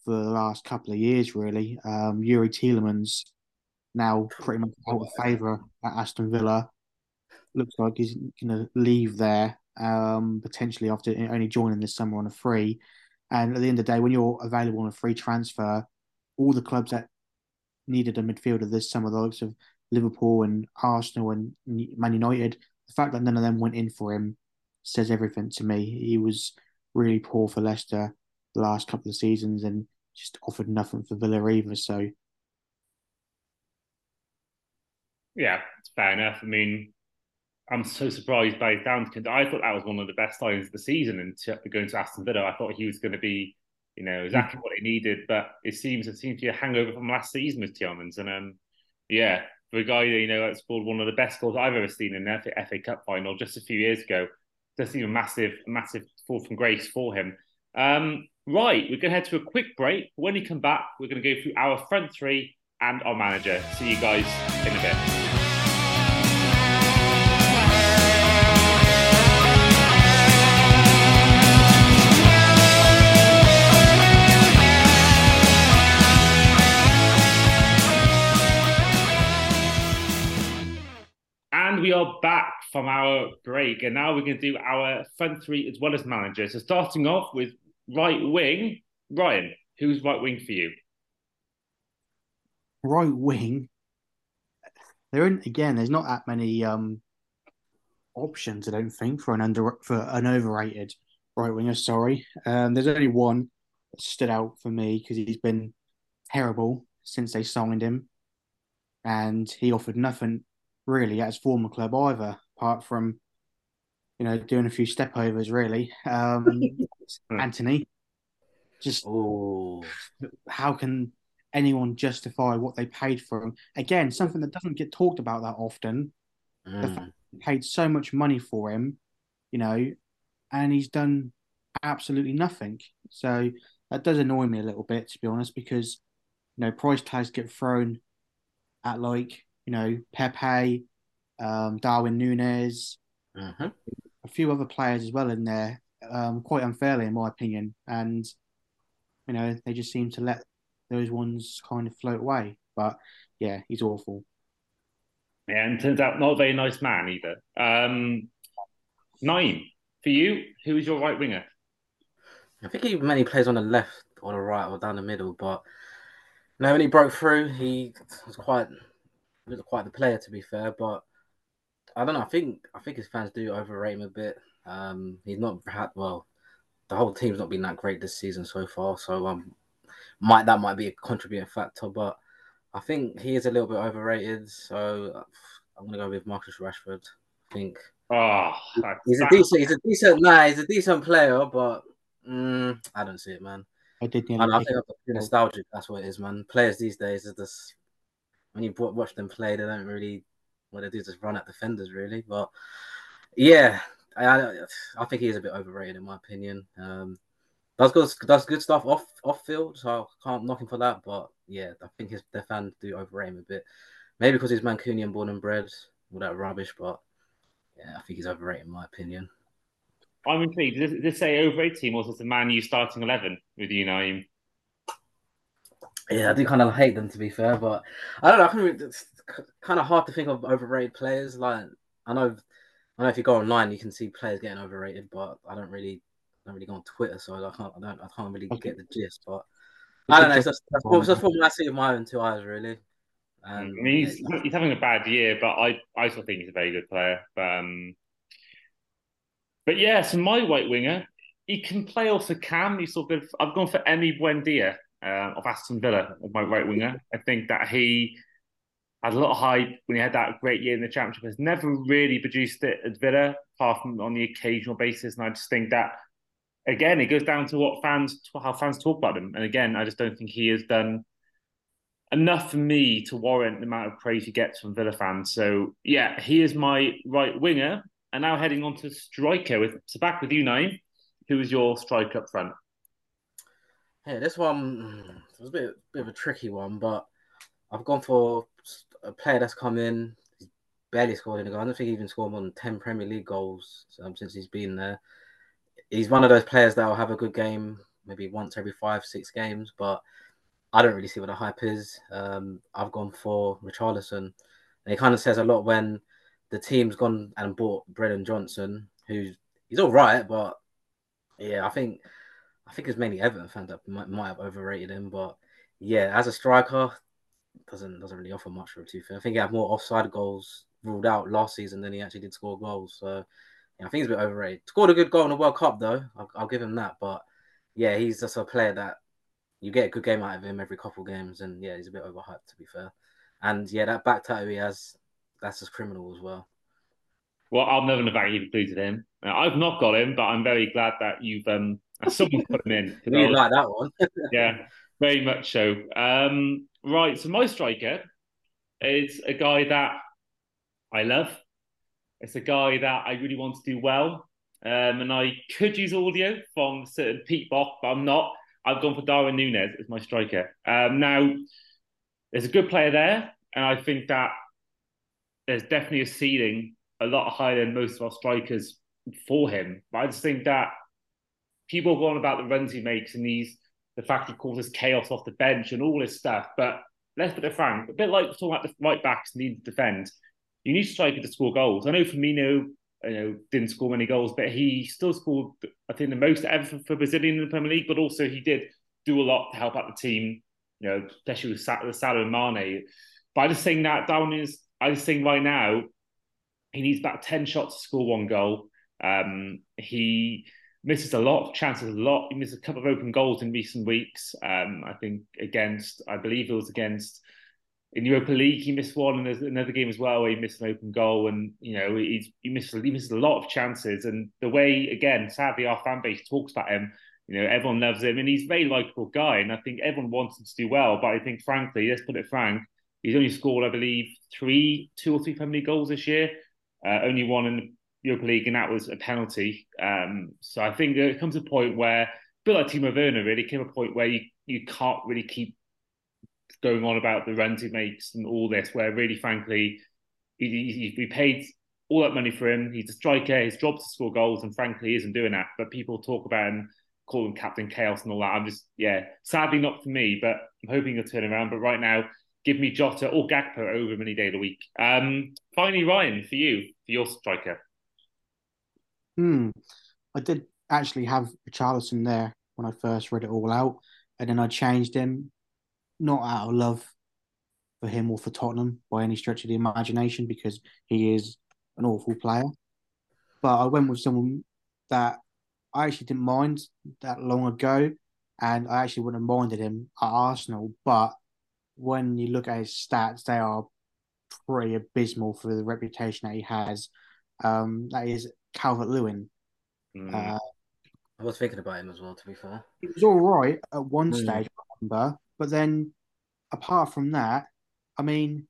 for the last couple of years, really. Um, Youri Tielemans now pretty much out of favour at Aston Villa. Looks like he's going to leave there um, potentially after only joining this summer on a free. And at the end of the day, when you're available on a free transfer, all the clubs that needed a midfielder this summer, the likes of Liverpool and Arsenal and Man United. The fact that none of them went in for him says everything to me. He was really poor for Leicester the last couple of seasons and just offered nothing for Villa either. So, yeah, it's fair enough. I mean, I'm so surprised by Downton. I thought that was one of the best signings of the season, and going to Aston Villa, I thought he was going to be you know, exactly mm. what he needed. But it seems it seems to be a hangover from last season with Tielemans. And um, yeah, for a guy you know that scored one of the best goals I've ever seen in the FA Cup final just a few years ago, just even massive, massive fall from grace for him. Um, right, we're going to head to a quick break. When we come back, we're going to go through our front three and our manager. See you guys in a bit. And we are back from our break, and now we're going to do our front three as well as manager. So, starting off with right wing, Ryan, who's right wing for you? Right wing. There aren't again. There's not that many um, options. I don't think for an under for an overrated right winger. Sorry, um, there's only one that stood out for me because he's been terrible since they signed him, and he offered nothing really at his former club either, apart from you know doing a few step overs. Really, um. Antony. Just Ooh. how can anyone justify what they paid for him? Again, something that doesn't get talked about that often. Mm. The fact paid so much money for him, you know, and he's done absolutely nothing. So that does annoy me a little bit, to be honest, because you know price tags get thrown at like you know, Pepe, um, Darwin Nunez, mm-hmm. A few other players as well in there, um, quite unfairly, in my opinion. And, you know, they just seem to let those ones kind of float away. But yeah, he's awful. Yeah, and turns out not a very nice man either. Um, Nayim for you. Who is your right winger? I think he mainly plays on the left or the right or down the middle, but no, when he broke through, he was quite was quite the player to be fair, but I don't know. I think I think his fans do overrate him a bit. Um, he's not had well. The whole team's not been that great this season so far, so um, might that might be a contributing factor. But I think he is a little bit overrated. So I'm gonna go with Marcus Rashford. I think. Oh, he's a decent. He's a decent. Nah, he's a decent player, but mm, I don't see it, man. I did. I, I think I'm nostalgic. That's what it is, man. Players these days are just when you watch them play, they don't really what they do is just run at defenders, really. But yeah, I I think he is a bit overrated in my opinion. Um, does good does good stuff off off field, so I can't knock him for that. But yeah, I think his their fans do overrate him a bit. Maybe because he's Mancunian born and bred, all that rubbish. But yeah, I think he's overrated in my opinion. I'm intrigued. Does this say overrated team or is it a Man U starting eleven with you, Nayim? Yeah, I do kind of hate them to be fair, but I don't know. I can, kind of hard to think of overrated players. Like I know, I know if you go online, you can see players getting overrated, but I don't really, I don't really go on Twitter, so I can't, I don't, I can't really okay. get the gist. But I don't know. It's just, that's, that's, that's what I see with my own two eyes, really. Um, I mean, he's, he's having a bad year, but I, I still think he's a very good player. But, um, but yeah, so my white winger, he can play also cam. He's sort of, I've gone for Emi Buendia uh, of Aston Villa as my right winger. I think that he had a lot of hype when he had that great year in the Championship. Has never really produced it at Villa, apart from on the occasional basis. And I just think that again, it goes down to what fans, how fans talk about him. And again, I just don't think he has done enough for me to warrant the amount of praise he gets from Villa fans. So yeah, he is my right winger. And now heading on to striker with so back with you, Nayim. Who is your striker up front? Yeah, this one mm, was a bit, bit of a tricky one, but I've gone for a player that's come in. He's barely scored in a goal. I don't think he even scored more than 10 Premier League goals um, since he's been there. He's one of those players that will have a good game maybe once every five, six games, but I don't really see what the hype is. Um, I've gone for Richarlison. And it kind of says a lot when the team's gone and bought Brennan Johnson, who's he's all right, but yeah, I think I think it's mainly Everton fans that might, might have overrated him, but yeah, as a striker, doesn't doesn't really offer much for a two. I think he had more offside goals ruled out last season than he actually did score goals. So yeah, I think he's a bit overrated. Scored a good goal in the World Cup though. I'll, I'll give him that. But yeah, he's just a player that you get a good game out of him every couple games, and yeah, he's a bit overhyped to be fair. And yeah, that back tattoo he has, that's just criminal as well. Well, I'm never the fact you've included him. I've not got him, but I'm very glad that you've um Someone put them in. We like that one. yeah, very much so. Um, right, so my striker is a guy that I love. It's a guy that I really want to do well. Um, and I could use audio from certain Pete Bock, but I'm not. I've gone for Darwin Nunez as my striker. Um, now, there's a good player there, and I think that there's definitely a ceiling a lot higher than most of our strikers for him. But I just think that people go on about the runs he makes and these the fact he causes chaos off the bench and all this stuff. But let's put it frank, a bit like talking about the right backs need to defend. You need to striker to score goals. I know Firmino, you know, didn't score many goals, but he still scored, I think, the most ever for, for Brazilian in the Premier League. But also, he did do a lot to help out the team. You know, especially with Salah and Mane. But I just think that down is. I just think right now he needs about ten shots to score one goal. Um, he misses a lot of chances, a lot. He missed a couple of open goals in recent weeks. Um, I think against, I believe it was against in Europa League, he missed one, and there's another game as well where he missed an open goal, and you know he's, he missed he misses a lot of chances. And the way, again, sadly, our fan base talks about him. You know, everyone loves him, and he's a very likable guy, and I think everyone wants him to do well. But I think, frankly, let's put it frank, he's only scored, I believe, three, two or three League goals this year. Uh, only one in Europa League, and that was a penalty. Um, so I think there comes a point where, a like Timo Werner, really came a point where you, you can't really keep going on about the runs he makes and all this, where really, frankly, he, we paid all that money for him. He's a striker. His job's to score goals, and frankly, he isn't doing that. But people talk about him, call him Captain Chaos and all that. I'm just, yeah, sadly not for me, but I'm hoping he'll turn around. But right now, give me Jota or Gakpo over him any day of the week. Um, finally, Ryan, for you, for your striker. Hmm. I did actually have Charleston there when I first read it all out, and then I changed him, not out of love for him or for Tottenham by any stretch of the imagination, because he is an awful player. But I went with someone that I actually didn't mind that long ago, and I actually wouldn't have minded him at Arsenal. But when you look at his stats, they are pretty abysmal for the reputation that he has. Um, that is Calvert Lewin. Mm. Uh, I was thinking about him as well. To be fair, he was all right at one Mm. stage, I remember, but then apart from that, I mean,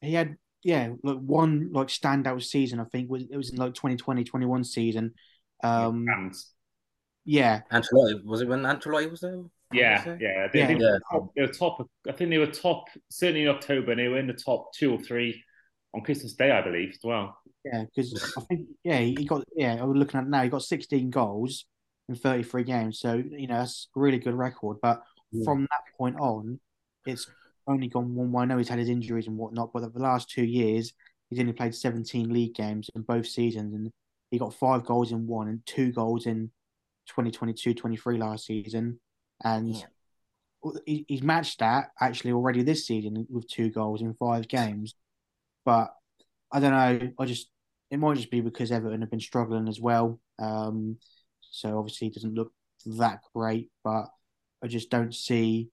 he had yeah like one like standout season. I think was it was in like 2020, 21 season. Um, And yeah, Ancelotti was it when Ancelotti was there? Yeah, yeah, they, Yeah. they, Yeah. Were top, they were top. I think they were top. Certainly in October, and they were in the top two or three on Christmas Day, I believe, as well. Yeah, because I think yeah he got yeah I was looking at it now he got 16 goals in 33 games, so you know that's a really good record. But Yeah. from that point on, it's only gone one way. I know he's had his injuries and whatnot, but the last two years he's only played 17 league games in both seasons, and he got five goals in one and two goals in 2022-23 last season, and Yeah. he, he's matched that actually already this season with two goals in five games. But I don't know. I just it might just be because Everton have been struggling as well. Um, so obviously it doesn't look that great, but I just don't see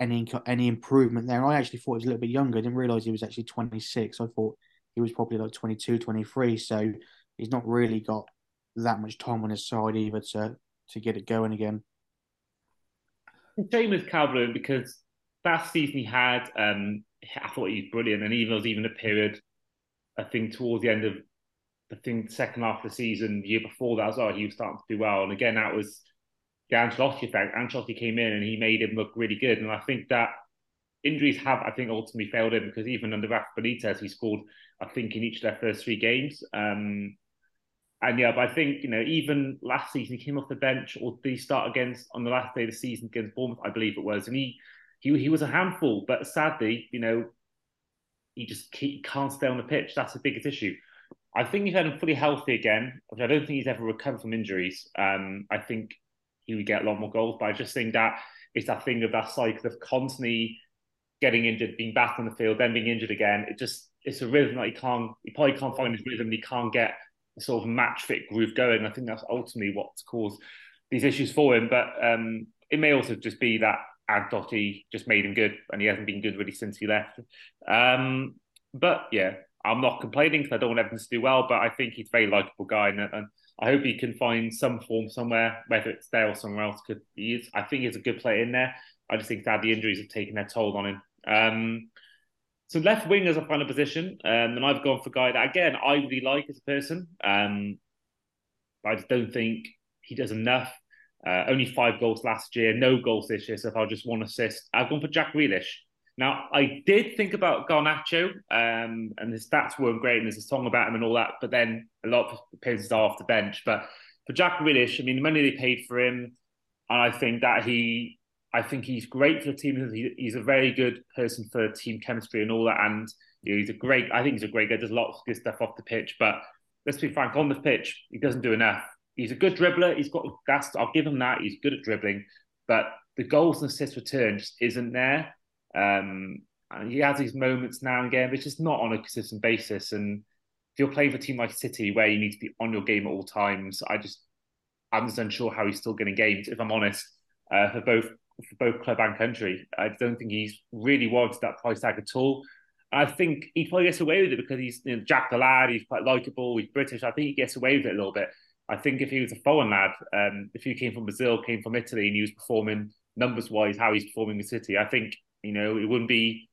any any improvement there. I actually thought he was a little bit younger. I didn't realize he was actually 26. I thought he was probably like 22, 23. So he's not really got that much time on his side either to to get it going again. Same with Calvert because last season he had, um, I thought he was brilliant, and even there was even a period, I think towards the end of, I think second half of the season, the year before that as well, he was starting to do well, and again that was the Ancelotti effect. Ancelotti came in and he made him look really good, and I think that injuries have, I think, ultimately failed him because even under Rafa Benitez, he scored, I think, in each of their first three games. Um, and yeah, but I think you know, even last season he came off the bench, or did he start against on the last day of the season against Bournemouth, I believe it was, and he he he was a handful. But sadly, you know, he just can't stay on the pitch. That's the biggest issue. I think if he had him fully healthy again, which I don't think he's ever recovered from injuries. Um, I think he would get a lot more goals. But I just think that it's that thing of that cycle of constantly getting injured, being back on the field, then being injured again. It just it's a rhythm that he can't. He probably can't find his rhythm. He can't get a sort of match fit groove going. I think that's ultimately what's caused these issues for him. But um, it may also just be that Ancelotti just made him good, and he hasn't been good really since he left. Um, but yeah, I'm not complaining because I don't want Everton to do well. But I think he's a very likable guy, and, and I hope he can find some form somewhere, whether it's there or somewhere else. Because he is, I think he's a good player in there. I just think that the injuries have taken their toll on him. Um, so left wing as a final position, um, and I've gone for a guy that again I really like as a person. Um, I just don't think he does enough. Uh, only five goals last year, no goals this year. So if I just one assist, I've gone for Jack Grealish. Now I did think about Garnacho, um, and his stats weren't great, and there's a song about him and all that. But then a lot of appearances are off the bench. But for Jack Grealish, I mean, the money they paid for him, and I think that he I think he's great for the team. He, he's a very good person for team chemistry and all that. And you know, he's a great. I think he's a great guy. Does a lot of good stuff off the pitch. But let's be frank, on the pitch, he doesn't do enough. He's a good dribbler. He's got that's. I'll give him that. He's good at dribbling, but the goals and assists return just isn't there. Um, and he has these moments now and again, but it's just not on a consistent basis. And if you're playing for a team like City, where you need to be on your game at all times, I just I'm just unsure how he's still getting games. If I'm honest, uh, for both for both club and country. I don't think he's really warranted that price tag at all. I think he probably gets away with it because he's you know, Jack the lad, he's quite likable, he's British. I think he gets away with it a little bit. I think if he was a foreign lad, um, if he came from Brazil, came from Italy, and he was performing numbers wise how he's performing in City, I think you know it wouldn't be.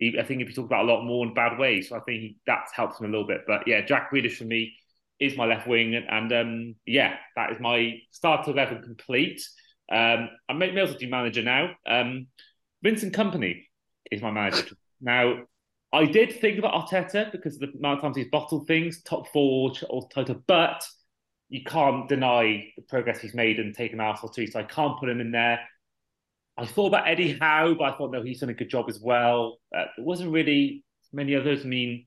I think if you talk about a lot more in bad ways, so I think he, that's helped him a little bit. But yeah, Jack Grealish for me is my left wing, and, and um, yeah, that is my start to eleven complete. Um, I'm Mills team manager now. Um, Vincent Kompany is my manager now. I did think about Arteta because of the amount of times he's bottled things, top four or title, but you can't deny the progress he's made and taken Arsenal to. So I can't put him in there. I thought about Eddie Howe, but I thought no, he's done a good job as well. Uh, there wasn't really many others. I mean,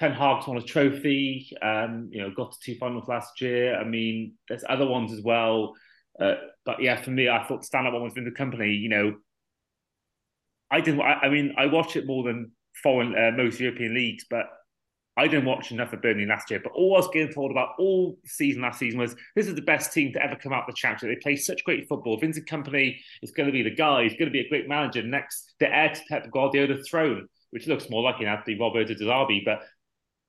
Ten Hag's won a trophy. Um, you know, got to two finals last year. I mean, there's other ones as well. Uh, but yeah, for me, I thought stand-up one was the Kompany. You know, I didn't. I, I, mean, I watch it more than foreign uh, most European leagues, but I didn't watch enough of Burnley last year, but all I was getting told about all season last season was this is the best team to ever come out of the championship. They play such great football. Vincent Kompany is going to be the guy. He's going to be a great manager. Next, the heir to Pep Guardiola's throne, which looks more like an Anthony Roberto De Zerbi. But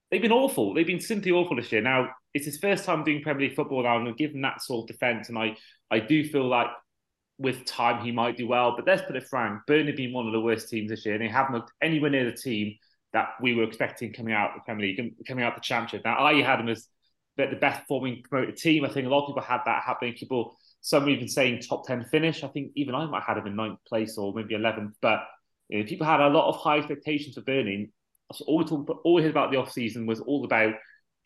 they've been awful. They've been simply awful this year. Now, it's his first time doing Premier League football now, and given that sort of defence, and I, I do feel like with time he might do well. But let's put it frank, Burnley have been one of the worst teams this year, and they haven't looked anywhere near the team that we were expecting coming out the Premier League, coming out the Championship. Now, I had them as the best performing promoted team. I think a lot of people had that happening. People, some were even saying top 10 finish. I think even I might have had them in ninth place or maybe 11th. But you know, people had a lot of high expectations for Burnley. All we, talked, all we heard about the off season was all about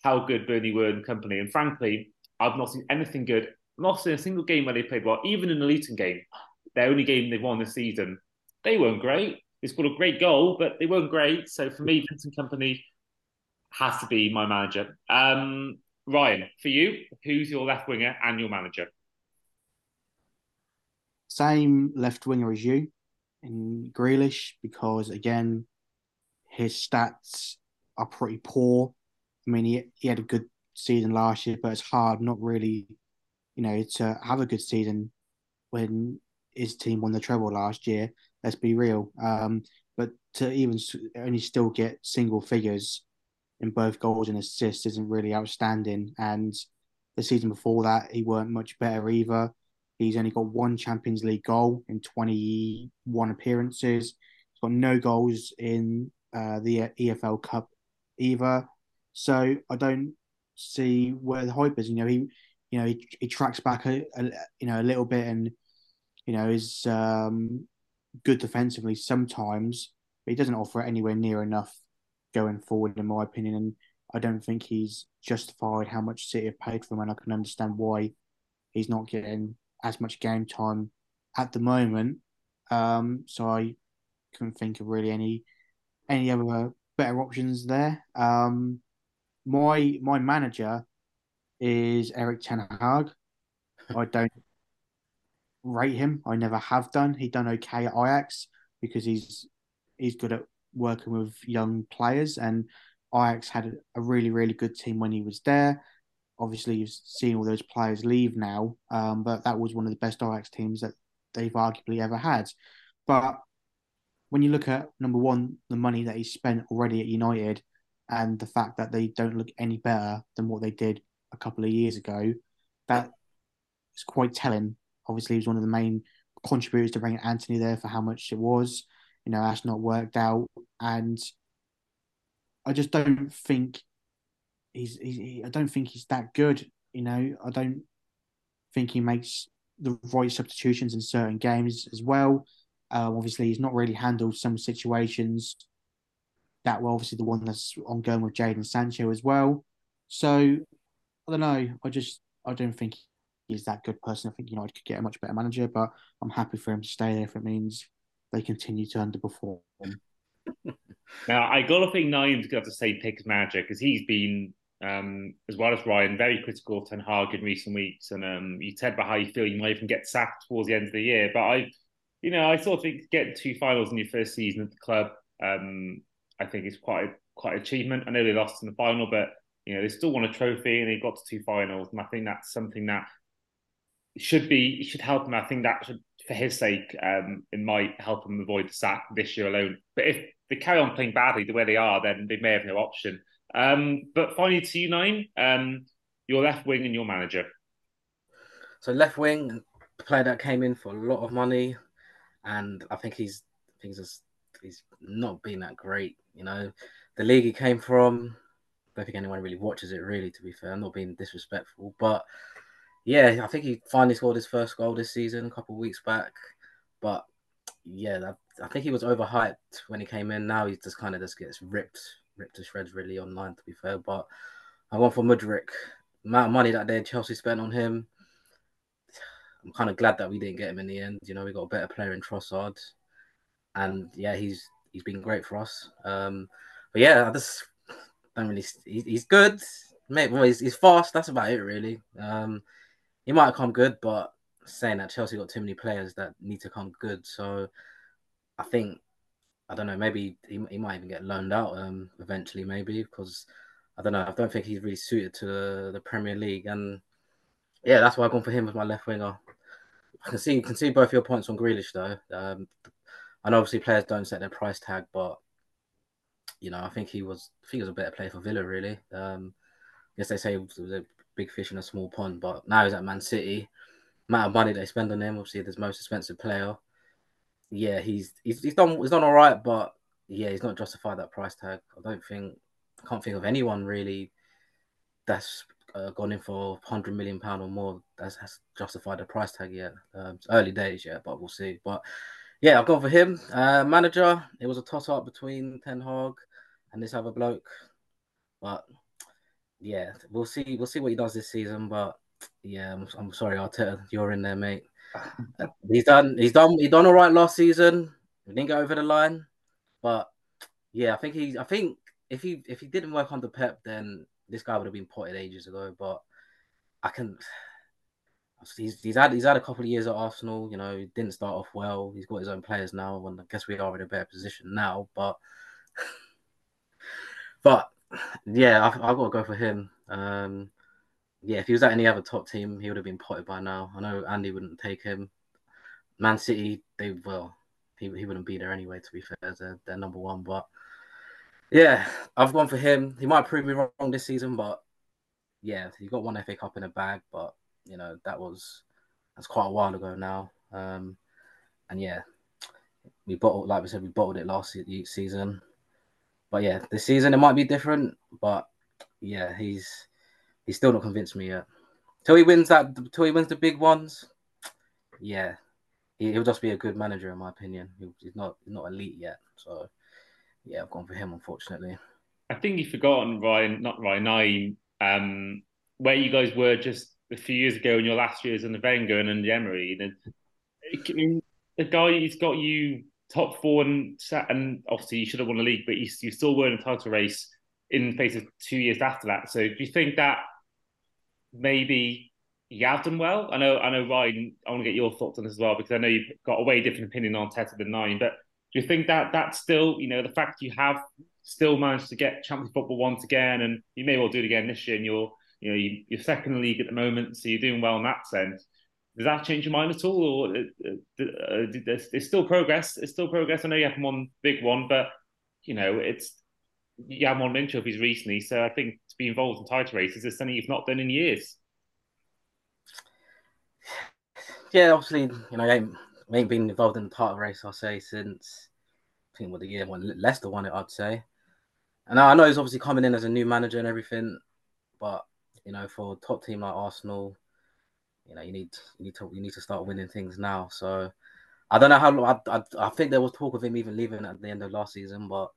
how good Burnley were in Kompany. And frankly, I've not seen anything good. Not seen a single game where they played well. Even in the Luton game, their only game they've won this season, they weren't great. They scored a great goal, but they weren't great. So for me, Vincent Kompany has to be my manager. Um, Ryan, for you, who's your left winger and your manager? Same left winger as you in Grealish, because again, his stats are pretty poor. I mean, he, he had a good season last year, but it's hard not really, you know, to have a good season when his team won the treble last year. Let's be real. Um, but to even only still get single figures in both goals and assists isn't really outstanding. And the season before that, he weren't much better either. He's only got one Champions League goal in 21 appearances. He's got no goals in uh, the EFL Cup either. So I don't see where the hype is. You know, he, you know, he, he tracks back a, a you know a little bit and you know is um, good defensively sometimes, but he doesn't offer anywhere near enough going forward, in my opinion. And I don't think he's justified how much City have paid for him, and I can understand why he's not getting as much game time at the moment. Um, so I couldn't think of really any any other better options there. Um, my my manager is Eric Ten Hag. I don't rate him. I never have done. He done okay at Ajax because he's he's good at working with young players, and Ajax had a really really good team when he was there. Obviously, you've seen all those players leave now, um, but that was one of the best Ajax teams that they've arguably ever had. But when you look at number one, the money that he spent already at United, and the fact that they don't look any better than what they did a couple of years ago, that is quite telling Obviously, he was one of the main contributors to bringing Antony there for how much it was. You know, that's not worked out, and I just don't think he's. he's I don't think he's that good. You know, I don't think he makes the right substitutions in certain games as well. Um, obviously, he's not really handled some situations that well. Obviously, the one that's ongoing with Jadon Sancho as well. So I don't know. I just I don't think he's that good person. I think United could get a much better manager, but I'm happy for him to stay there if it means they continue to underperform. now, I got to think Nayim's got to say pick manager because he's been, um, as well as Ryan, very critical of Ten Hag in recent weeks. And um, you said about how you feel you might even get sacked towards the end of the year. But I, you know, I sort of think getting two finals in your first season at the club, um, I think is quite a, quite an achievement. I know they lost in the final, but you know they still won a trophy and they got to two finals, and I think that's something that should be should help him. I think that should, for his sake, um, it might help him avoid the sack this year alone. But if they carry on playing badly the way they are, then they may have no option. Um, but finally, to you Nayim, um, your left wing and your manager. So left wing, player that came in for a lot of money, and I think he's I think he's he's not been that great. You know, the league he came from. I don't think anyone really watches it. Really, to be fair, I'm not being disrespectful, but yeah, I think he finally scored his first goal this season a couple of weeks back. But yeah, I think he was overhyped when he came in. Now he just kind of just gets ripped, ripped to shreds really online. To be fair, but I went for Mudryk. Amount of money that day Chelsea spent on him. I'm kind of glad that we didn't get him in the end. You know, we got a better player in Trossard, and yeah, he's he's been great for us. Um, but yeah, I just don't really. he's good. Mate, well, he's, he's fast. That's about it, really. Um, he might come good, but saying that Chelsea got too many players that need to come good. So I think I don't know. Maybe he, he might even get loaned out um, eventually. Maybe because I don't know. I don't think he's really suited to the, the Premier League, and yeah, that's why I've gone for him as my left winger. I can see you can see both your points on Grealish though. Um, know obviously players don't set their price tag, but you know I think he was I think he was a better player for Villa really. Um, I guess they say was a big fish in a small pond, but now he's at Man City. Amount of money they spend on him, obviously the most expensive player yeah, he's he's he's done he's done all right, but yeah, he's not justified that price tag. I don't think I can't think of anyone really that's uh, gone in for hundred million pound or more that's, has justified the price tag yet. Um, early days yet, but we'll see. But yeah, I've gone for him. Uh, manager, it was a toss up between Ten Hag and this other bloke, but yeah, we'll see. We'll see what he does this season. But yeah, I'm, I'm sorry, Arteta, you're in there, mate he's done. He's done. He done all right last season. Didn't go over the line, but yeah, I think he. I think if he if he didn't work under Pep, then this guy would have been potted ages ago. But I can. He's, he's had he's had a couple of years at Arsenal. You know, he didn't start off well. He's got his own players now, and I guess we are in a better position now. But but yeah, I've, I've got to go for him. Um, yeah, if he was at any other top team, he would have been potted by now. I know Andy wouldn't take him. Man City, they well, he, he wouldn't be there anyway. To be fair, they're, number one. But yeah, I've gone for him. He might prove me wrong this season, but yeah, he got one FA Cup in a bag. But you know that was that's quite a while ago now. Um, and yeah, we bottled like we said, we bottled it last season. But yeah, this season it might be different. But yeah, he's He's still not convinced me yet. Till he wins that, till he wins the big ones, yeah, he, will just be a good manager in my opinion. he's not not elite yet, so yeah, I've gone for him unfortunately. I think you've forgotten Ryan, not Ryan, Nayim, um, where you guys were just a few years ago in your last years in the Wenger and the Emery. The, the guy he's got you top four and and obviously you should have won the league, but you, you still were in a title race in the face of two years after that. So do you think that maybe you have done well. I know, I know, Ryan. I want to get your thoughts on this as well because I know you've got a way different opinion on Teta than Nayim. But do you think that that's still, you know, the fact you have still managed to get Champions Football once again, and you may well do it again this year, and you're, you know, you, you're second in the league at the moment, so you're doing well in that sense. Does that change your mind at all, or uh, uh, there's, there's still progress? It's still progress. I know you have one big one, but you know, it's you have one trophies recently, so I think to be involved in title races is something you've not done in years. Yeah, obviously, you know, I ain't, I ain't been involved in the title race, I'll say, since I think what the year when Leicester won it, I'd say. And I know he's obviously coming in as a new manager and everything, but you know, for a top team like Arsenal, you know, you need you need to you need to start winning things now. So I don't know how long. I, I, I think there was talk of him even leaving at the end of last season, but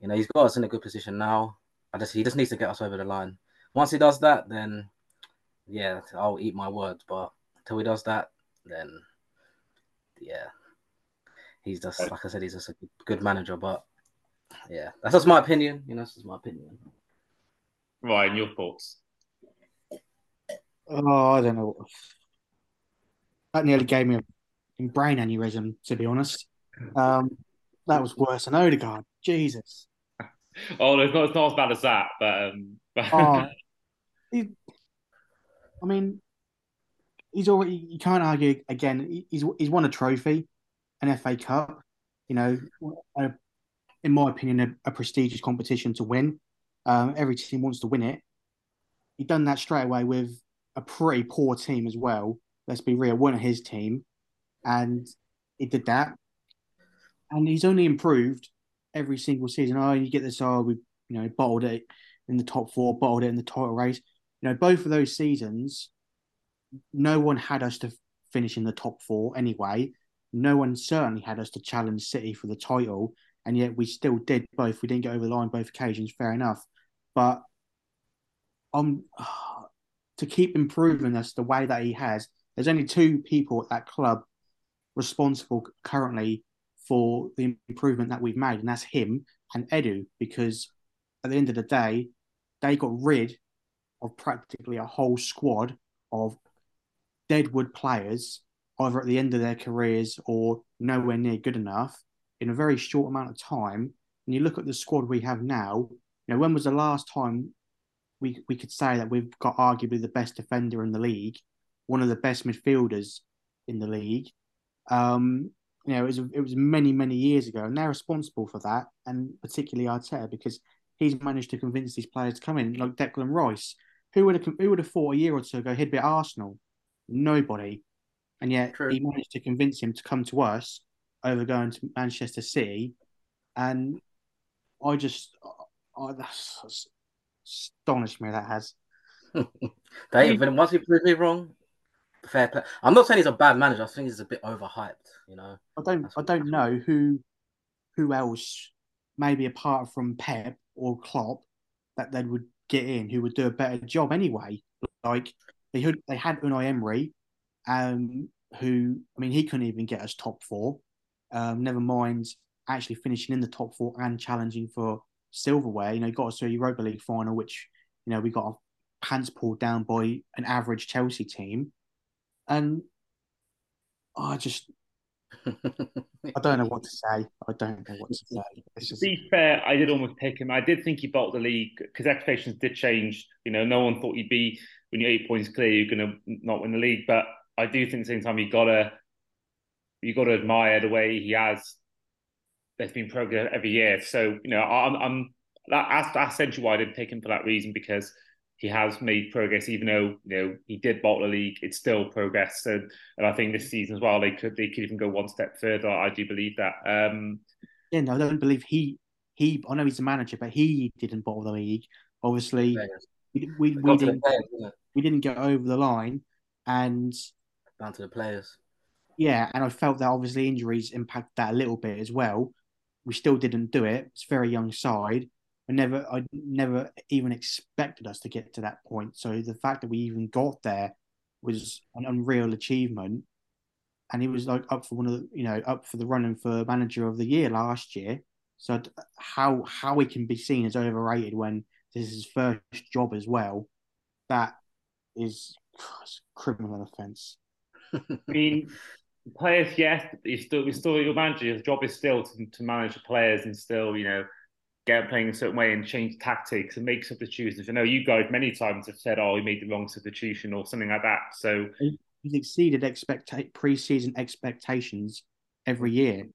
you know, he's got us in a good position now. I just he just needs to get us over the line. Once he does that, then yeah, I'll eat my words. But until he does that, then yeah, he's just like I said, he's just a good manager. But yeah, that's just my opinion. You know, that's just my opinion. Ryan, your thoughts? Oh, I don't know. That nearly gave me a brain aneurysm, to be honest. Um, that was worse than Odegaard. Jesus. Oh, it's not, it's not as bad as that, but. Um, oh, he, I mean, he's already. You can't argue again. He's he's won a trophy, an FA Cup. You know, a, in my opinion, a, a, prestigious competition to win. Um, every team wants to win it. He done that straight away with a pretty poor team as well. Let's be real, of his team, and he did that, and he's only improved every single season. Oh, you get this. Oh, we you know bottled it in the top four, bottled it in the title race. You know, both of those seasons, no one had us to finish in the top four anyway. No one certainly had us to challenge City for the title, and yet we still did both. We didn't get over the line both occasions, fair enough. But I'm, um, to keep improving us the way that he has, there's only two people at that club responsible currently for the improvement that we've made, and that's him and Edu, because at the end of the day, they got rid of practically a whole squad of deadwood players, either at the end of their careers or nowhere near good enough, in a very short amount of time. And you look at the squad we have now. You know, when was the last time we we could say that we've got arguably the best defender in the league, one of the best midfielders in the league? Um, you know, it was it was many many years ago, and they're responsible for that, and particularly Arteta because he's managed to convince these players to come in, like Declan Rice. Who would have who would have thought a year or two ago he'd be at Arsenal? Nobody, and yet True. he managed to convince him to come to us over going to Manchester City, and I just, I, that's astonished me that has. Dave, and once he proved me wrong, fair play. I'm not saying he's a bad manager. I think he's a bit overhyped. You know, I don't, I don't know who, who else, maybe apart from Pep or Klopp, that they would get in who would do a better job anyway. Like they had, they had Unai Emery, um, who I mean he couldn't even get us top four. Um, never mind actually finishing in the top four and challenging for silverware. You know, he got us to a Europa League final, which you know we got our pants pulled down by an average Chelsea team, and I just I don't know what to say. I don't know what to say. to be fair, I did almost pick him. I did think he bought the league because expectations did change. You know, no one thought he'd be when you're eight points clear, you're going to not win the league. But I do think at the same time you gotta you got to admire the way he has. There's been progress every year, so you know I'm, I'm that, that's, that's essentially why I didn't pick him for that reason because he has made progress, even though you know he did bottle the league. It's still progress, and, and I think this season as well they could they could even go one step further. I do believe that. Um, yeah, no, I don't believe he he. I know he's a manager, but he didn't bottle the league. Obviously, we we, we didn't players, we didn't get over the line, and down to the players. Yeah, and I felt that obviously injuries impact that a little bit as well. We still didn't do it. It's very young side. I never, I never even expected us to get to that point. So the fact that we even got there was an unreal achievement. And he was like up for one of the, you know, up for the running for manager of the year last year. So uh, how how he can be seen as overrated when this is his first job as well, that is criminal offence. I mean, players, yes, he's still, he's still your manager. His job is still to, to manage the players and still, you know, get playing a certain way and change tactics and make substitutions. I know you guys many times have said, "Oh, he made the wrong substitution" or something like that. So he's exceeded expect pre-season expectations every year.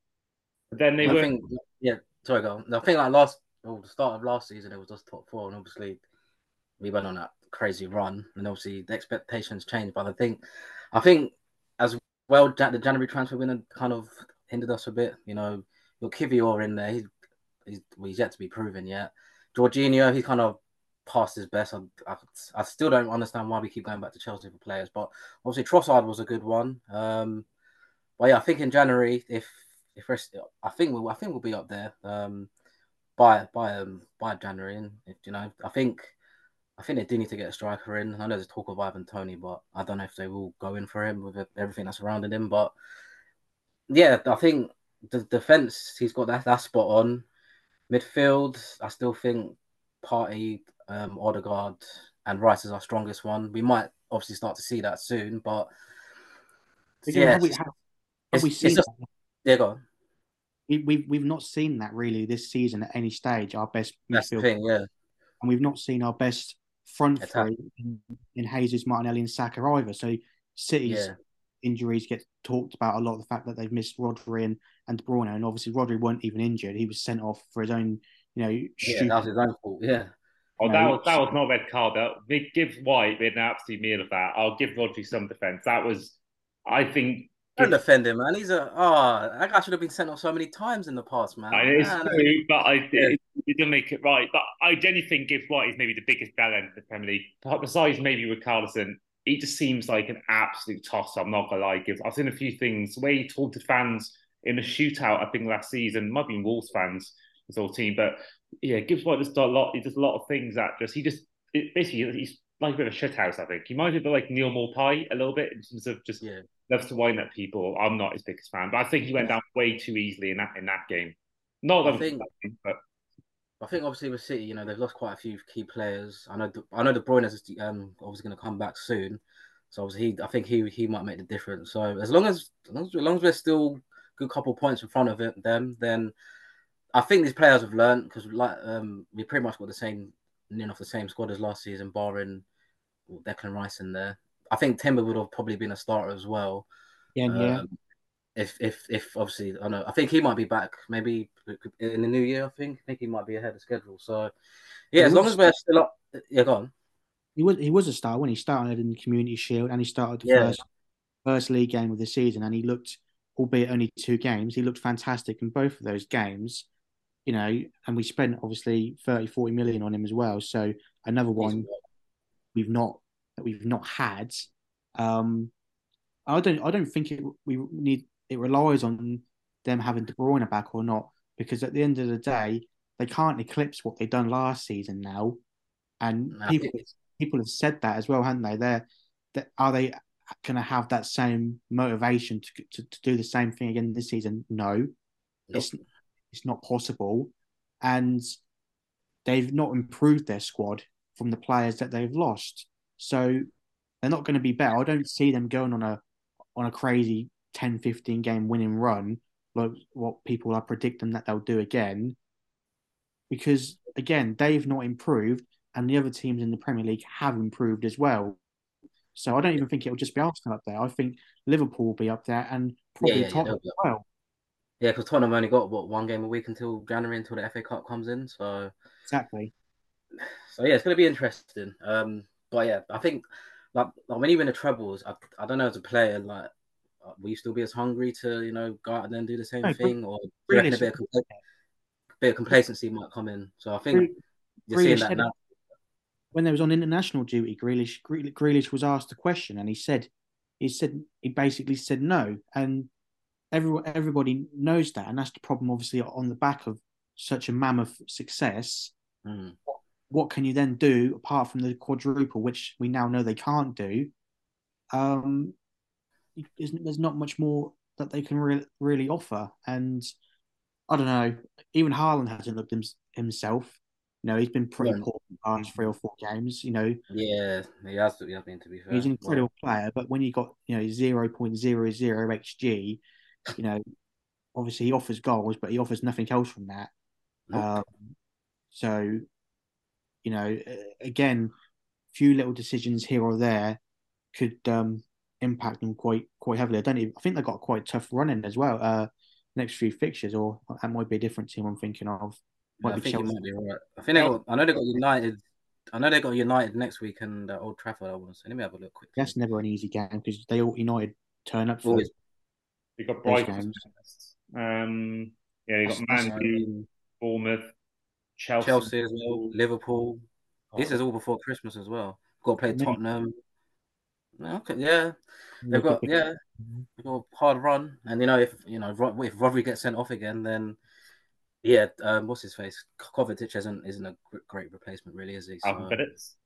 But then they I were, think, yeah. Sorry, go. I think like last, well, the start of last season, it was just top four, and obviously we went on that crazy run, and obviously the expectations changed. But I think, I think as well, the January transfer window kind of hindered us a bit. You know, your Kiwior in there, he's, he's, he's yet to be proven yet. Jorginho, he kind of passed his best. I, I, I, still don't understand why we keep going back to Chelsea for players, but obviously Trossard was a good one. Um, but yeah, I think in January, if if I think we'll, I think we'll be up there um, by by um, by January, and if, you know, I think I think they do need to get a striker in. I know there's talk of Ivan Toney, but I don't know if they will go in for him with everything that's surrounding him. But yeah, I think the defense he's got that that spot on. Midfield, I still think Partey, um, Odegaard, and Rice is our strongest one. We might obviously start to see that soon, but yeah, have we, have, have we seen? Just, yeah, go on. We, we've we've not seen that really this season at any stage. Our best That's midfield, thing, yeah, and we've not seen our best front three in, in Jesus, Martinelli, and Saka either. So City's yeah. injuries get talked about a lot. The fact that they've missed Rodri and, and De Bruyne, and obviously Rodri weren't even injured. He was sent off for his own, you know, yeah, that was his own fault. Yeah. Oh, that was that was not a red card. That Gibbs White made an absolute meal of that. I'll give Rodri some defense. That was, I think. Don't defend him, man. He's a oh, that guy should have been sent off so many times in the past, man. It's true, but I yeah he didn't make it right. But I genuinely think Gibbs White is maybe the biggest bell end of the Premier League. Besides maybe with Carlson, he just seems like an absolute toss. I'm not gonna lie, Gibbs. I've seen a few things. The way he taunted fans in a shootout, I think last season, might be Wolves fans, his whole team. But yeah, Gibbs White does a lot. He does a lot of things that just he just it, basically he's like a bit of a shithouse. I think he might be like Neal Maupay a little bit in terms of just yeah. loves to wind up people. I'm not his biggest fan, but I think he went down way too easily in that in that game. Not that I think, but I think obviously with City, you know, they've lost quite a few key players. I know, I know De Bruyne is um, obviously going to come back soon, so obviously he, I think he he might make the difference. So as long as as long as, as long as we're still good couple points in front of it, them, then I think these players have learned because like um, we pretty much got the same near off the same squad as last season, barring well, Declan Rice in there. I think Timber would have probably been a starter as well. Yeah, um, yeah. If if if obviously I know I think he might be back maybe in the new year. I think I think he might be ahead of schedule. So yeah, he as long as we're still up, yeah, go on. He was he was a star when he started in the Community Shield and he started the yeah. first first league game of the season and he looked, albeit only two games, he looked fantastic in both of those games. You know, and we spent obviously 30, 40 million on him as well. So another one we've not that we've not had. Um, I don't I don't think it we need it relies on them having De Bruyne back or not because at the end of the day they can't eclipse what they've done last season now, and no, people people have said that as well, haven't they? They're that are they going to have that same motivation to, to, to do the same thing again this season? No, nope. it's it's not possible, and they've not improved their squad from the players that they've lost. So they're not going to be better. I don't see them going on a on a crazy 10, 15 game winning run like what people are predicting that they'll do again. Because again, they've not improved, and the other teams in the Premier League have improved as well. So I don't even think it'll just be Arsenal up there. I think Liverpool will be up there and probably yeah, yeah, Tottenham yeah, as well. Yeah, because Tottenham only got what one game a week until January until the FA Cup comes in. So exactly. So yeah, it's going to be interesting. Um, but yeah, I think like, like when you win the trebles, I, I don't know as a player, like uh, will you still be as hungry to you know go out and then do the same no, thing, or really a bit of, compl- bit of complacency might come in? So I think really, you're seeing that now. When there was on international duty, Grealish, Grealish was asked a question, and he said, he said he basically said no, and everyone everybody knows that, and that's the problem. Obviously, on the back of such a mammoth success, mm what can you then do apart from the quadruple, which we now know they can't do? Um, there's not much more that they can re- really offer. And I don't know, even Haaland hasn't looked him- himself. You know, he's been pretty yeah. poor in the last three or four games. You know, yeah, he has. He has been to be fair. He's an incredible player, but when you got you know zero point zero zero xg, you know, obviously he offers goals, but he offers nothing else from that. Nope. Um, so you know, again, few little decisions here or there could um, impact them quite quite heavily. I don't even, I think they've got quite tough running as well. Uh, next few fixtures, or that might be a different team I'm thinking of. Yeah, I think Chelsea. might be right. I think they got, I know they got United. I know they got United next week and uh, Old Trafford. I want to say. Let me have a look quick. That's never an easy game because they all United turn up for. Always. You got Brighton. Um, yeah, you got Man U, Bournemouth, Chelsea, Chelsea as well, Liverpool. Oh. This is all before Christmas as well. Got to play Tottenham. Okay, yeah, they've got yeah, they've got a hard run, and you know if you know if Rodri gets sent off again, then yeah, um, what's his face? Kovacic isn't isn't a great replacement, really, is he? So,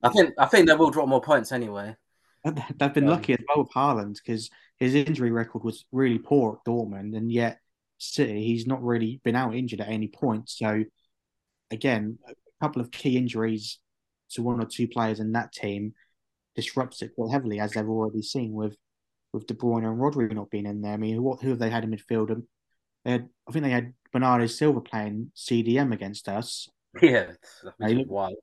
I think I think they will drop more points anyway. They've been lucky as well with Haaland because his injury record was really poor at Dortmund, and yet City he's not really been out injured at any point. So again, a couple of key injuries to one or two players in that team disrupts it quite heavily, as they've already seen with with De Bruyne and Rodri not being in there. I mean, what who have they had in midfield? Um, they had, I think they had Bernardo Silva playing CDM against us. Yeah, they look wild,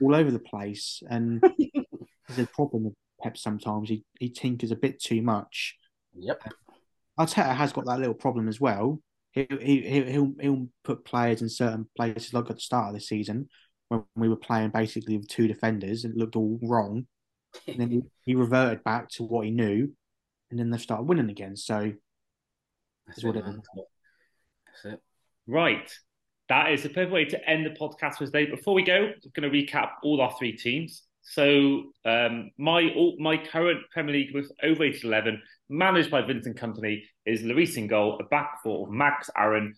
all over the place, and there's a problem with Pep sometimes. He he tinkers a bit too much. Yep. Uh, Arteta has got that little problem as well he, he, he'll, he'll put players in certain places, like at the start of the season when we were playing basically with two defenders and it looked all wrong. and then he, he, reverted back to what he knew, and then they started winning again. So that's, what it, it That's it. Right. That is the perfect way to end the podcast for today. Before we go, I'm going to recap all our three teams. So um, my all, my current Premier League with over 11, managed by Vincent Kompany, is Lloris in goal, a back four of Max Aaron,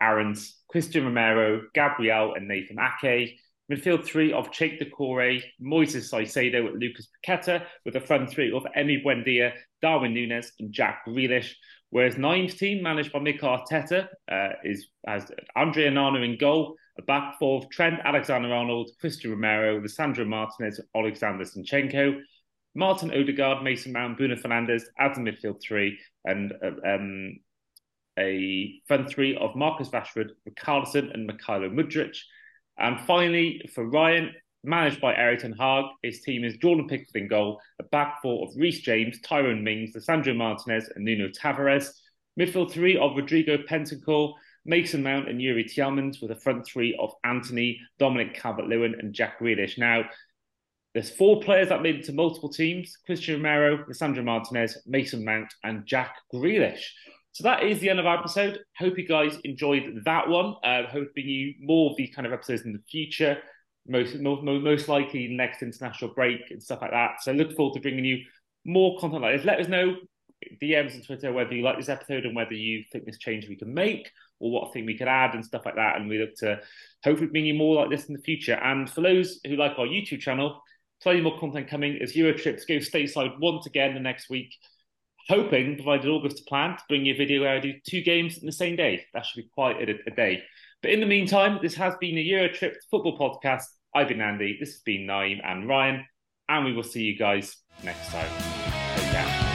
Aarons, Cristian Romero, Gabriel, and Nathan Ake. Midfield three of Cheick Doucouré, Moises Caicedo, with Lucas Paqueta, with a front three of Emi Buendia, Darwin Núñez, and Jack Grealish. Whereas Nayim's team, managed by Mikel Arteta, uh, is has Andre Onana in goal, a back four of Trent Alexander-Arnold, Cristian Romero, Lisandro Martinez, Alexander Zinchenko, Martin Odegaard, Mason Mount, Bruno Fernandes as the midfield three, and uh, um, a front three of Marcus Rashford, Richarlison, and Mykhailo Mudryk. And finally, for Ryan, managed by Erik ten Hag, his team is Jordan Pickford in goal, a back four of Reece James, Tyrone Mings, Lisandro Martinez, and Nuno Tavares. Midfield three of Rodrigo Bentancur, Mason Mount, and Youri Tielemans, with a front three of Antony, Dominic Calvert-Lewin, and Jack Grealish. Now, there's four players that made it to multiple teams: Cristian Romero, Lisandro Martinez, Mason Mount, and Jack Grealish. So that is the end of our episode. Hope you guys enjoyed that one. Uh, hoping you more of these kind of episodes in the future. Most, most, most likely next international break and stuff like that. So look forward to bringing you more content like this. Let us know DMs on Twitter whether you like this episode and whether you think this change we can make or what thing we could add and stuff like that. And we look to hopefully bring you more like this in the future. And for those who like our YouTube channel, plenty more content coming as Euro trips go stateside once again the next week hoping, provided goes to plan, to bring you a video where I do two games in the same day. That should be quite a, a day. But in the meantime, this has been a Euro Trip football podcast. I've been Andy. This has been Nayim and Ryan, and we will see you guys next time. Take care.